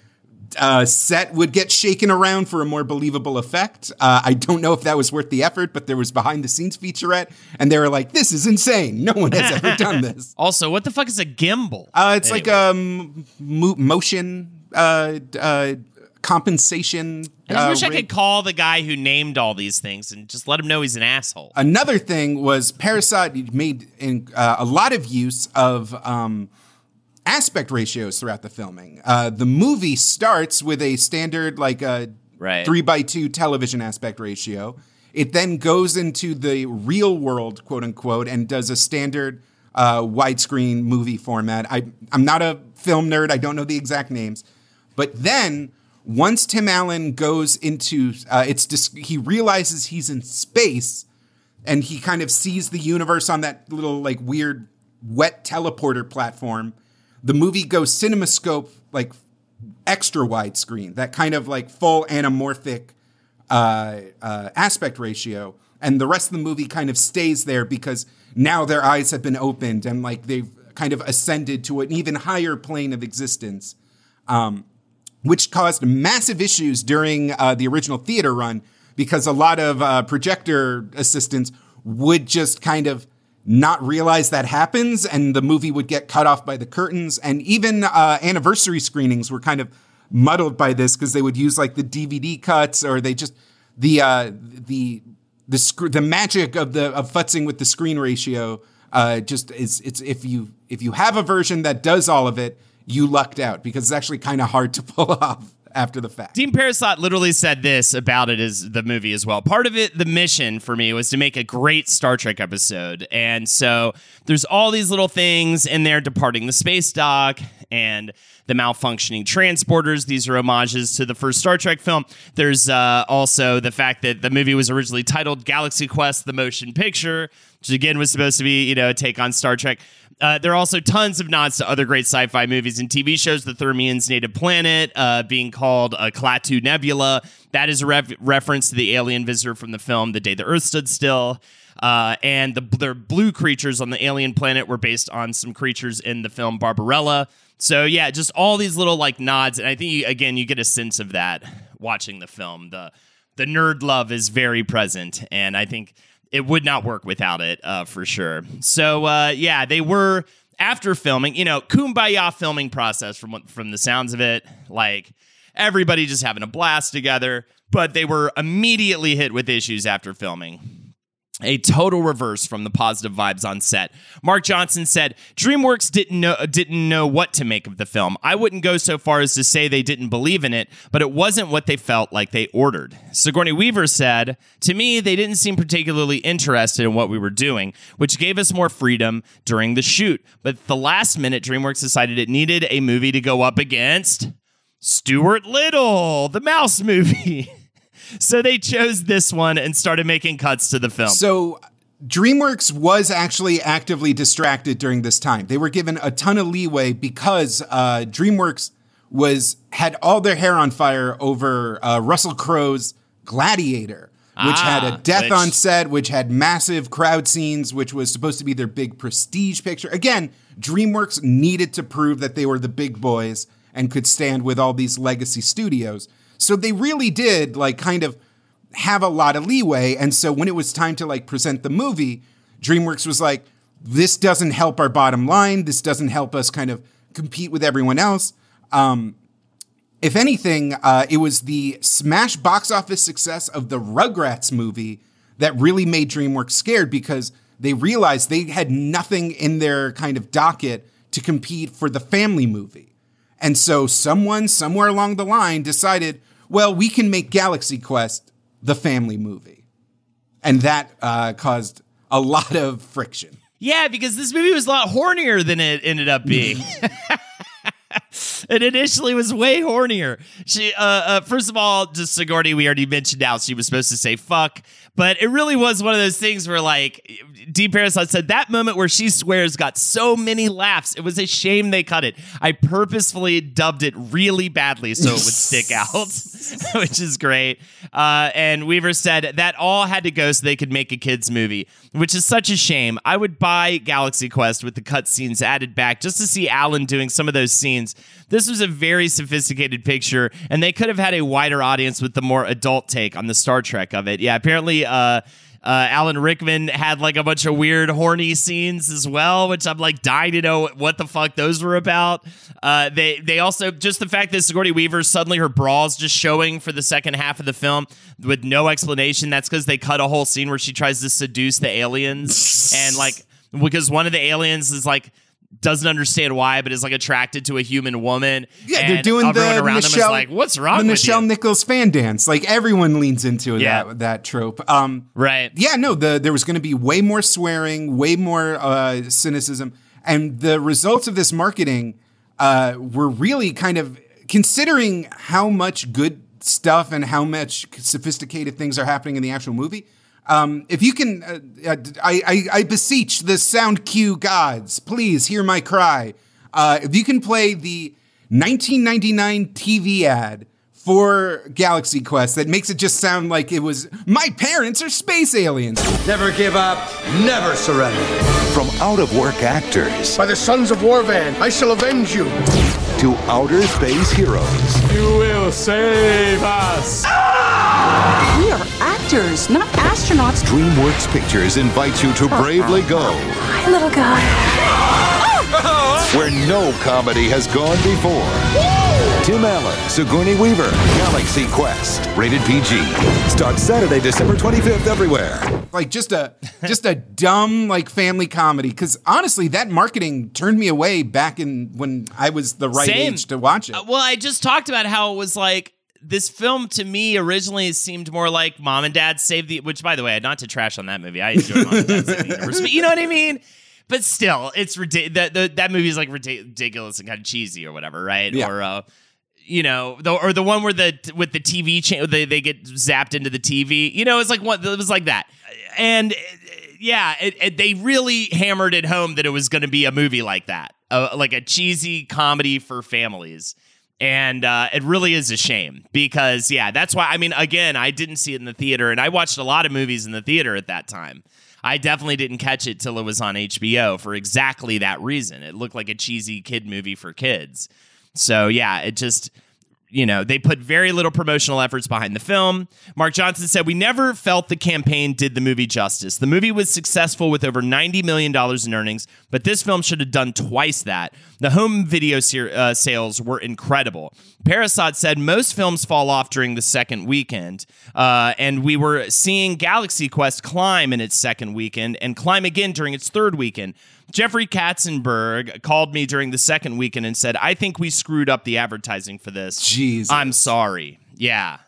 uh, set would get shaken around for a more believable effect. Uh, I don't know if that was worth the effort, but there was behind the scenes featurette, and they were like, "This is insane! No one has ever done this." also, what the fuck is a gimbal? Uh, it's like Anyway. um mo- motion uh, uh, compensation. I just uh, wish I could call the guy who named all these things and just let him know he's an asshole. Another thing was Parasite made in, uh, a lot of use of um, aspect ratios throughout the filming. Uh, the movie starts with a standard like a Right. three by two television aspect ratio. It then goes into the real world, quote unquote, and does a standard uh, widescreen movie format. I, I'm not a film nerd. I don't know the exact names, but then once Tim Allen goes into uh, it's dis- he realizes he's in space and he kind of sees the universe on that little like weird wet teleporter platform. The movie goes cinemascope like extra wide screen, that kind of like full anamorphic uh, uh, aspect ratio, and the rest of the movie kind of stays there because now their eyes have been opened and like they've kind of ascended to an even higher plane of existence which caused massive issues during uh, the original theater run because a lot of uh, projector assistants would just kind of not realize that happens and the movie would get cut off by the curtains. And even uh, anniversary screenings were kind of muddled by this because they would use like the dvd cuts or they just the uh, the the sc- the magic of the of futzing with the screen ratio uh, just is it's if you if you have a version that does all of it you lucked out because it's actually kind of hard to pull off after the fact. Dean Parisot literally said this about it as the movie as well. Part of it, the mission for me, was to make a great Star Trek episode. And so there's all these little things in there departing the space dock and the malfunctioning transporters. These are homages to the first Star Trek film. There's uh, also the fact that the movie was originally titled Galaxy Quest, the motion picture, which again was supposed to be, you know, a take on Star Trek. Uh, there are also tons of nods to other great sci-fi movies and TV shows. The Thermians' native planet uh, being called a Klaatu Nebula. That is a ref- reference to the alien visitor from the film The Day the Earth Stood Still. Uh, and the, the blue creatures on the alien planet were based on some creatures in the film Barbarella. So yeah, just all these little like nods, and I think you, again you get a sense of that watching the film. The the nerd love is very present, and I think it would not work without it uh, for sure. So uh, yeah, they were after filming, you know, kumbaya filming process from from the sounds of it, like everybody just having a blast together, but they were immediately hit with issues after filming a total reverse from the positive vibes on set. Mark Johnson said, "DreamWorks didn't know didn't know what to make of the film. I wouldn't go so far as to say they didn't believe in it, but it wasn't what they felt like they ordered." Sigourney Weaver said, "To me, they didn't seem particularly interested in what we were doing, which gave us more freedom during the shoot. But the last minute, DreamWorks decided it needed a movie to go up against Stuart Little, the Mouse movie." so they chose this one and started making cuts to the film. So DreamWorks was actually actively distracted during this time. They were given a ton of leeway because uh, DreamWorks was had all their hair on fire over uh, Russell Crowe's Gladiator, which Ah, had a death which- on set, which had massive crowd scenes, which was supposed to be their big prestige picture. Again, DreamWorks needed to prove that they were the big boys and could stand with all these legacy studios. So they really did like kind of have a lot of leeway. And so when it was time to like present the movie, DreamWorks was like, this doesn't help our bottom line. This doesn't help us kind of compete with everyone else. Um, if anything, uh, it was the smash box office success of the Rugrats movie that really made DreamWorks scared because they realized they had nothing in their kind of docket to compete for the family movie. And so someone somewhere along the line decided, well, we can make Galaxy Quest the family movie. And that uh, caused a lot of friction. Yeah, because this movie was a lot hornier than it ended up being. it initially was way hornier. She, uh, uh, first of all, just Sigourney, we already mentioned how she was supposed to say fuck, but it really was one of those things where, like, Deep Parasite said that moment where she swears got so many laughs. It was a shame they cut it. I purposefully dubbed it really badly so it would stick out, which is great. Uh, and Weaver said that all had to go so they could make a kids movie, which is such a shame. I would buy Galaxy Quest with the cutscenes added back just to see Alan doing some of those scenes. This was a very sophisticated picture, and they could have had a wider audience with the more adult take on the Star Trek of it. Yeah, apparently. Uh, uh, Alan Rickman had like a bunch of weird, horny scenes as well, which I'm like dying to know what the fuck those were about. Uh, they they also just the fact that Sigourney Weaver suddenly her bras just showing for the second half of the film with no explanation. That's because they cut a whole scene where she tries to seduce the aliens and like because one of the aliens is like doesn't understand why, but is like attracted to a human woman. Yeah, they're doing the around Nichelle, them is like, "What's wrong the Nichelle you?" Nichols fan dance. Like everyone leans into Yeah. that that trope. Um, right. yeah, no, the there was going to be way more swearing, way more uh, cynicism, and the results of this marketing uh, were really kind of considering how much good stuff and how much sophisticated things are happening in the actual movie. Um, if you can, uh, I, I, I beseech the sound cue gods, please hear my cry. Uh, if you can play the 1999 TV ad for Galaxy Quest that makes it just sound like it was my parents are space aliens. Never give up, never surrender. From out of work actors By the sons of Warvan, I shall avenge you. To outer space heroes, You will save us. We are actors, not astronauts. DreamWorks Pictures invites you to oh. bravely go Hi, little guy. where no comedy has gone before. Tim Allen, Sigourney Weaver, Galaxy Quest, rated PG. Starts Saturday, December 25th everywhere. Like just a just a dumb like family comedy. Because honestly, that marketing turned me away back in when I was the right Same. age to watch it. Uh, well, I just talked about how it was like this film to me originally seemed more like Mom and Dad Save the. Which, by the way, not to trash on that movie, I enjoy Mom and Dad Save the Universe, but you know what I mean. But still, it's ridiculous. That that movie is like ridiculous and kind of cheesy or whatever, right? Yeah. Or uh, you know, the, or the one where the with the TV channel they they get zapped into the TV. You know, it's like what it was like that, and yeah, it, it, they really hammered it home that it was going to be a movie like that, uh, like a cheesy comedy for families. And uh, it really is a shame because, yeah, that's why. I mean, again, I didn't see it in the theater, and I watched a lot of movies in the theater at that time. I definitely didn't catch it till it was on HBO for exactly that reason. It looked like a cheesy kid movie for kids. So yeah, it just you know, they put very little promotional efforts behind the film. Mark Johnson said, We never felt the campaign did the movie justice. The movie was successful with over $90 million in earnings, but this film should have done twice that. The home video ser- uh, sales were incredible. Parisot said most films fall off during the second weekend, uh, and we were seeing Galaxy Quest climb in its second weekend and climb again during its third weekend. Jeffrey Katzenberg called me during the second weekend and said, I think we screwed up the advertising for this. Jesus. I'm sorry. Yeah.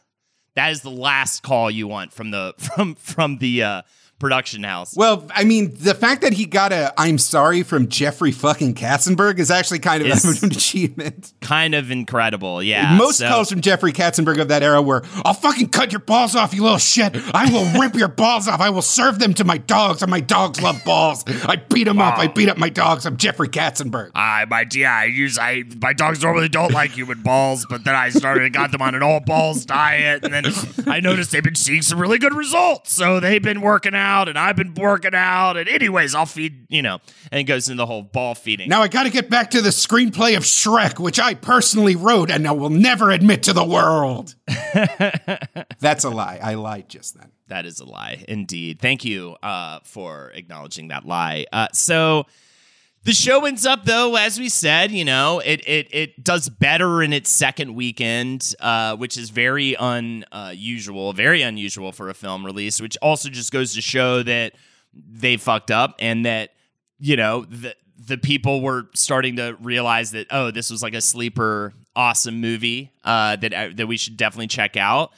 That is the last call you want from the from from the uh production house. Well, I mean, the fact that he got a "I'm sorry" from Jeffrey fucking Katzenberg is actually kind of It's- an achievement. kind of incredible. Yeah. Most so- calls from Jeffrey Katzenberg of that era were, "I'll fucking cut your balls off, you little shit! I will rip your balls off! I will serve them to my dogs, and my dogs love balls! I beat them up! I beat up my dogs! I'm Jeffrey Katzenberg." I my yeah, I use I my dogs normally don't like human balls, but then I started got them on an all balls diet, and then I noticed they've been seeing some really good results. So they've been working out, and I've been working out, and anyways, I'll feed you know, and it goes into the whole ball feeding. Now I got to get back to the screenplay of Shrek, which I personally wrote and I will never admit to the world. That's a lie. I lied just then. That is a lie, indeed. Thank you uh, for acknowledging that lie. Uh, so the show ends up, though, as we said, you know, it it it does better in its second weekend, uh, which is very unusual, very unusual for a film release. Which also just goes to show that they fucked up and that you know the the people were starting to realize that oh, this was like a sleeper, awesome movie uh, that uh, that we should definitely check out.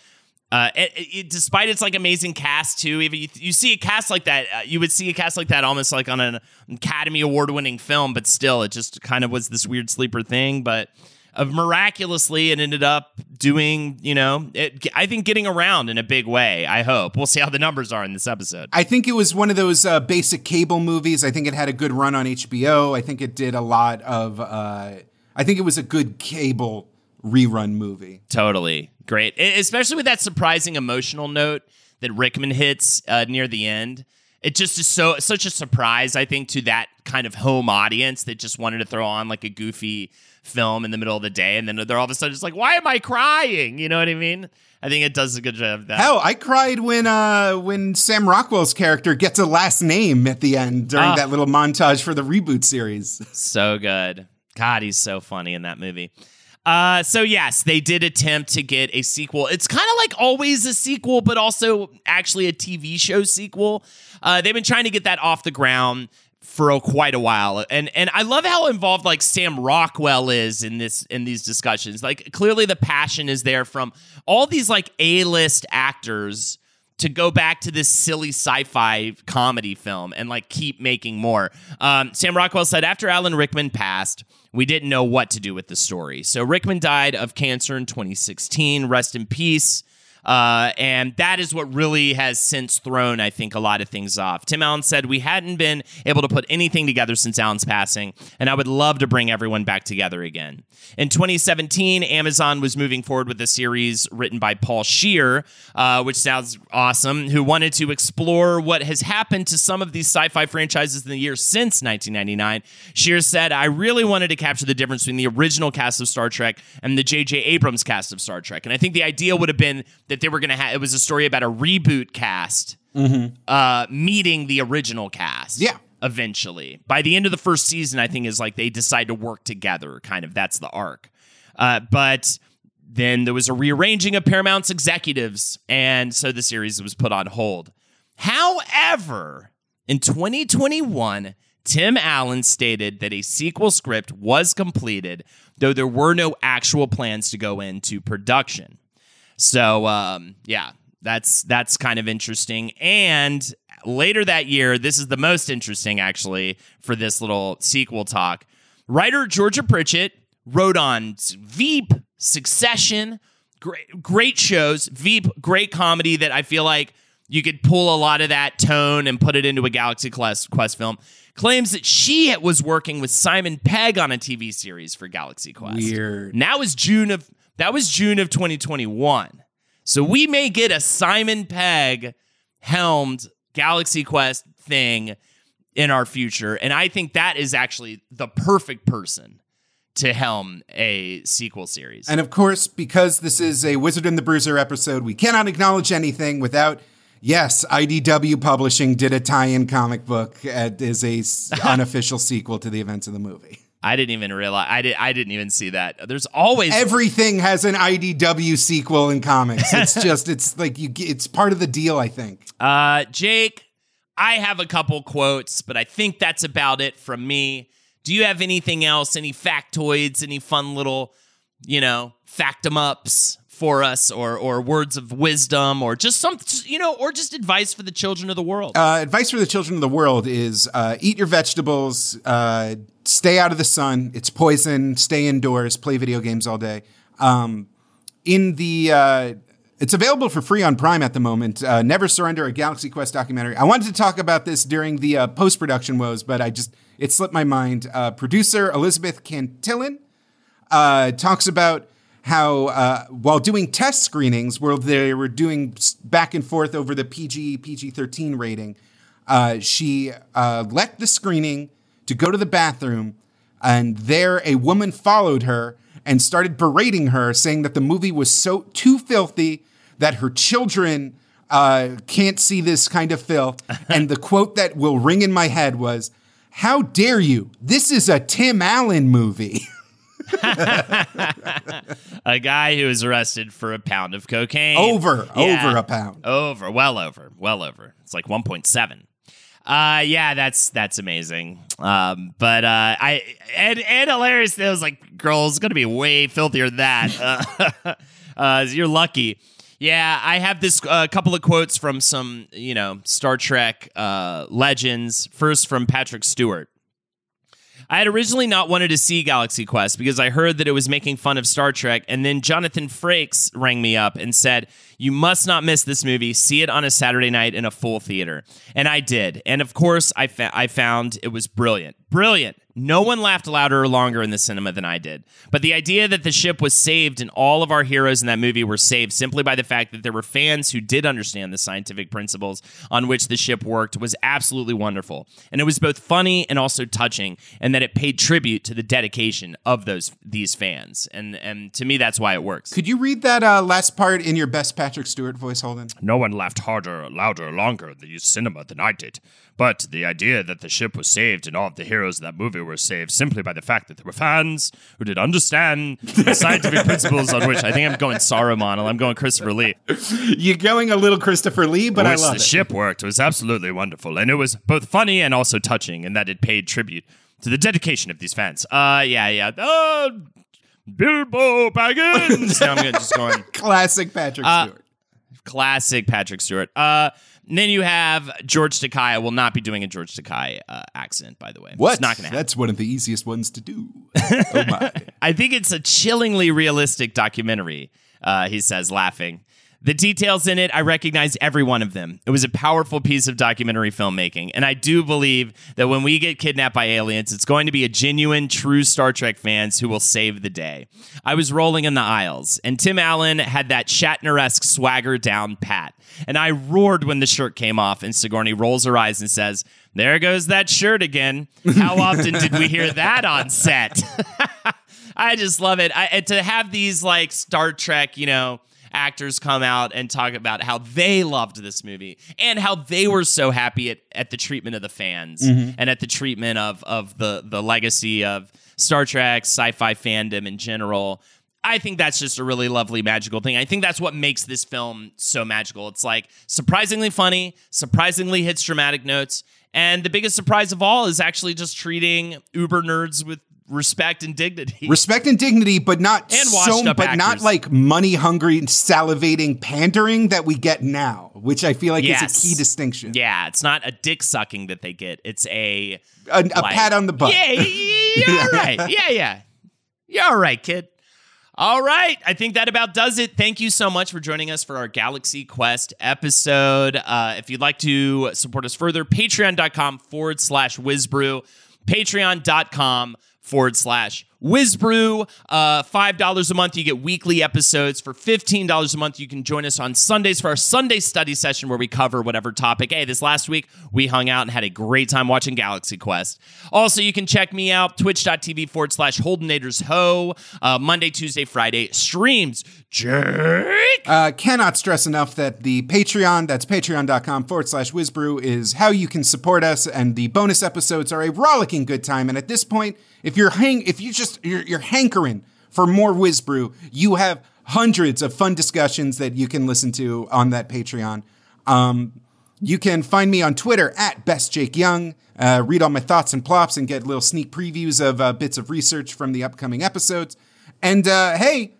Uh, it, it, despite its like amazing cast too, even you, you see a cast like that, uh, you would see a cast like that almost like on an Academy Award winning film, but still, it just kind of was this weird sleeper thing. But uh, miraculously, it ended up doing, you know, it, I think getting around in a big way. I hope we'll see how the numbers are in this episode. I think it was one of those uh, basic cable movies. I think it had a good run on HBO. I think it did a lot of. Uh, I think it was a good cable rerun movie. Totally great, especially with that surprising emotional note that Rickman hits uh, near the end. It just is so such a surprise, I think, to that kind of home audience that just wanted to throw on like a goofy film in the middle of the day, and then they're all of a sudden just like, "Why am I crying?" You know what I mean? I think it does a good job of that. Hell, I cried when uh, when Sam Rockwell's character gets a last name at the end during Ah. that little montage for the reboot series. So good. God, he's so funny in that movie. Uh, so yes, they did attempt to get a sequel. It's kind of like always a sequel, but also actually a TV show sequel. Uh, they've been trying to get that off the ground for a, quite a while, and and I love how involved like Sam Rockwell is in this in these discussions. Like clearly the passion is there from all these like A list actors to go back to this silly sci-fi comedy film and like keep making more. Um, Sam Rockwell said after Alan Rickman passed, we didn't know what to do with the story. So Rickman died of cancer in 2016. Rest in peace. Uh, and that is what really has since thrown, I think, a lot of things off. Tim Allen said, We hadn't been able to put anything together since Allen's passing, and I would love to bring everyone back together again. In 2017, Amazon was moving forward with a series written by Paul Scheer, uh, which sounds awesome, who wanted to explore what has happened to some of these sci fi franchises in the years since 1999. Scheer said, I really wanted to capture the difference between the original cast of Star Trek and the J.J. Abrams cast of Star Trek. And I think the idea would have been that they were going to have it was a story about a reboot cast uh, meeting the original cast. Yeah. Eventually, by the end of the first season, I think is like they decide to work together. Kind of that's the arc. Uh, but then there was a rearranging of Paramount's executives, and so the series was put on hold. However, in 2021, Tim Allen stated that a sequel script was completed, though there were no actual plans to go into production. So um, yeah, that's that's kind of interesting. And later that year, this is the most interesting actually for this little sequel talk. Writer Georgia Pritchett wrote on Veep, Succession, great great shows. Veep, great comedy that I feel like you could pull a lot of that tone and put it into a Galaxy Quest, Quest film. Claims that she was working with Simon Pegg on a TV series for Galaxy Quest. Weird. That was June of that was June of 2021. So we may get a Simon Pegg helmed Galaxy Quest thing in our future. And I think that is actually the perfect person to helm a sequel series. And of course, because this is a Wizard and the Bruiser episode, we cannot acknowledge anything without. Yes, IDW Publishing did a tie-in comic book as a unofficial sequel to the events of the movie. I didn't even realize I did I didn't even see that. There's always Everything has an IDW sequel in comics. It's just it's like you it's part of the deal, I think. Uh, Jake, I have a couple quotes, but I think that's about it from me. Do you have anything else? Any factoids? Any fun little, you know, factum ups for us, or or words of wisdom, or just some, you know, or just advice for the children of the world? Uh, advice for the children of the world is uh, eat your vegetables, uh, stay out of the sun. It's poison. Stay indoors. Play video games all day. Um, in the uh, it's available for free on Prime at the moment. Uh, Never Surrender, a Galaxy Quest documentary. I wanted to talk about this during the uh, post production woes, but I just it slipped my mind. Producer Elizabeth Cantillon talks about how uh, while doing test screenings where they were doing back and forth over the PG PG thirteen rating, uh, she uh, left the screening to go to the bathroom, and there a woman followed her and started berating her, saying that the movie was so too filthy that her children uh, can't see this kind of filth. and the quote that will ring in my head was, "How dare you? This is a Tim Allen movie." a guy who was arrested for a pound of cocaine. over, Yeah. over a pound. Over, well over, well over. It's like 1.7. Uh, yeah, that's that's amazing. Um, but uh, I and and hilarious. It was like, girls, gonna be way filthier than that. Uh, uh, you're lucky. Yeah, I have this uh, couple of quotes from some, you know, Star Trek uh, legends. First from Patrick Stewart. I had originally not wanted to see Galaxy Quest because I heard that it was making fun of Star Trek, and then Jonathan Frakes rang me up and said, "You must not miss this movie. See it on a Saturday night in a full theater." And I did, and of course, I fa- I found it was brilliant, brilliant. No one laughed louder or longer in the cinema than I did. But the idea that the ship was saved and all of our heroes in that movie were saved simply by the fact that there were fans who did understand the scientific principles on which the ship worked was absolutely wonderful. And it was both funny and also touching, and that it paid tribute to the dedication of those these fans. And and to me, that's why it works. Could you read that uh, last part in your best Patrick Stewart voice, Holden? No one laughed harder, louder, longer in the cinema than I did. But the idea that the ship was saved and all of the heroes of that movie were saved simply by the fact that there were fans who did understand the scientific principles on which I think I'm going Saruman, and I'm going Christopher Lee. You're going a little Christopher Lee, but I which love the it. ship worked It was absolutely wonderful. And it was both funny and also touching in that it paid tribute to the dedication of these fans. Uh, yeah, yeah. Oh, Bilbo Baggins. no, I'm gonna just going Classic Patrick Uh, Stewart. classic Patrick Stewart. Uh, then you have George Takei. I will not be doing a George Takei uh, accent, by the way. What? It's not going to happen. That's one of the easiest ones to do. oh my. I think it's a chillingly realistic documentary, uh, he says, laughing. The details in it, I recognize every one of them. It was a powerful piece of documentary filmmaking, and I do believe that when we get kidnapped by aliens, it's going to be a genuine, true Star Trek fans who will save the day. I was rolling in the aisles, and Tim Allen had that Shatner esque swagger down pat, and I roared when the shirt came off, and Sigourney rolls her eyes and says, There goes that shirt again. How often did we hear that on set? I just love it. I, and to have these like Star Trek, you know, actors come out and talk about how they loved this movie and how they were so happy at, at the treatment of the fans mm-hmm. and at the treatment of of the the legacy of Star Trek, sci-fi fandom in general. I think that's just a really lovely magical thing. I think that's what makes this film so magical. It's like surprisingly funny, surprisingly hits dramatic notes, and the biggest surprise of all is actually just treating uber nerds with respect and dignity. Respect and dignity, but not And so, but not like money hungry, salivating pandering that we get now, which I feel like Yes. is a key distinction. Yeah, it's not a dick sucking that they get. It's a A, a like- pat on the butt. Yeah, yeah, all right. Yeah, yeah. You're all right, kid. All right. I think that about does it. Thank you so much for joining us for our Galaxy Quest episode. Uh, if you'd like to support us further, patreon.com forward slash WizBru, patreon.com forward slash WizBru, uh, $5 a month, you get weekly episodes. For $15 a month, you can join us on Sundays for our Sunday study session where we cover whatever topic. Hey, this last week, we hung out and had a great time watching Galaxy Quest. Also, you can check me out, twitch.tv forward slash Holdenators Ho, uh, Monday, Tuesday, Friday streams. Jake? Uh, cannot stress enough that the Patreon, that's patreon.com forward slash WizBru, is how you can support us, and the bonus episodes are a rollicking good time. And at this point, if you're hang, if you just you're, you're hankering for more WizBru, you have hundreds of fun discussions that you can listen to on that Patreon. Um, you can find me on Twitter at Best Jake Young. Uh, read all my thoughts and plops and get little sneak previews of uh, bits of research from the upcoming episodes. And uh, hey,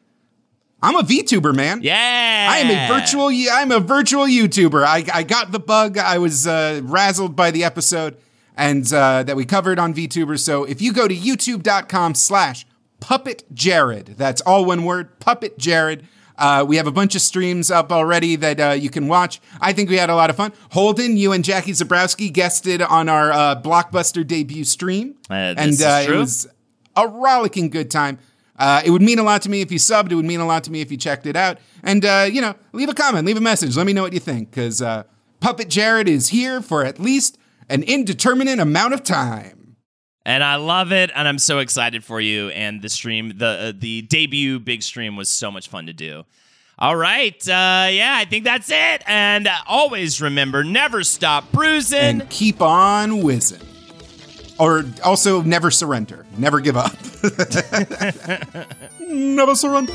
I'm a VTuber, man. Yeah. I am a virtual. I'm a virtual YouTuber. I, I got the bug. I was uh, razzled by the episode and uh, that we covered on VTuber. So if you go to YouTube.com/slash Puppet Jared, that's all one word, Puppet Jared. Uh, we have a bunch of streams up already that uh, you can watch. I think we had a lot of fun. Holden, you and Jackie Zebrowski guested on our uh, blockbuster debut stream, Uh, this and is uh, it was a rollicking good time. Uh, it would mean a lot to me if you subbed. It would mean a lot to me if you checked it out. And, uh, you know, leave a comment, leave a message. Let me know what you think, because uh, Puppet Jared is here for at least an indeterminate amount of time. and I love it, and I'm so excited for you. And the stream, the uh, the debut big stream was so much fun to do. All right, uh, yeah, I think that's it. And uh, always remember, never stop bruising. And keep on whizzing. Or also, never surrender. Never give up. never surrender.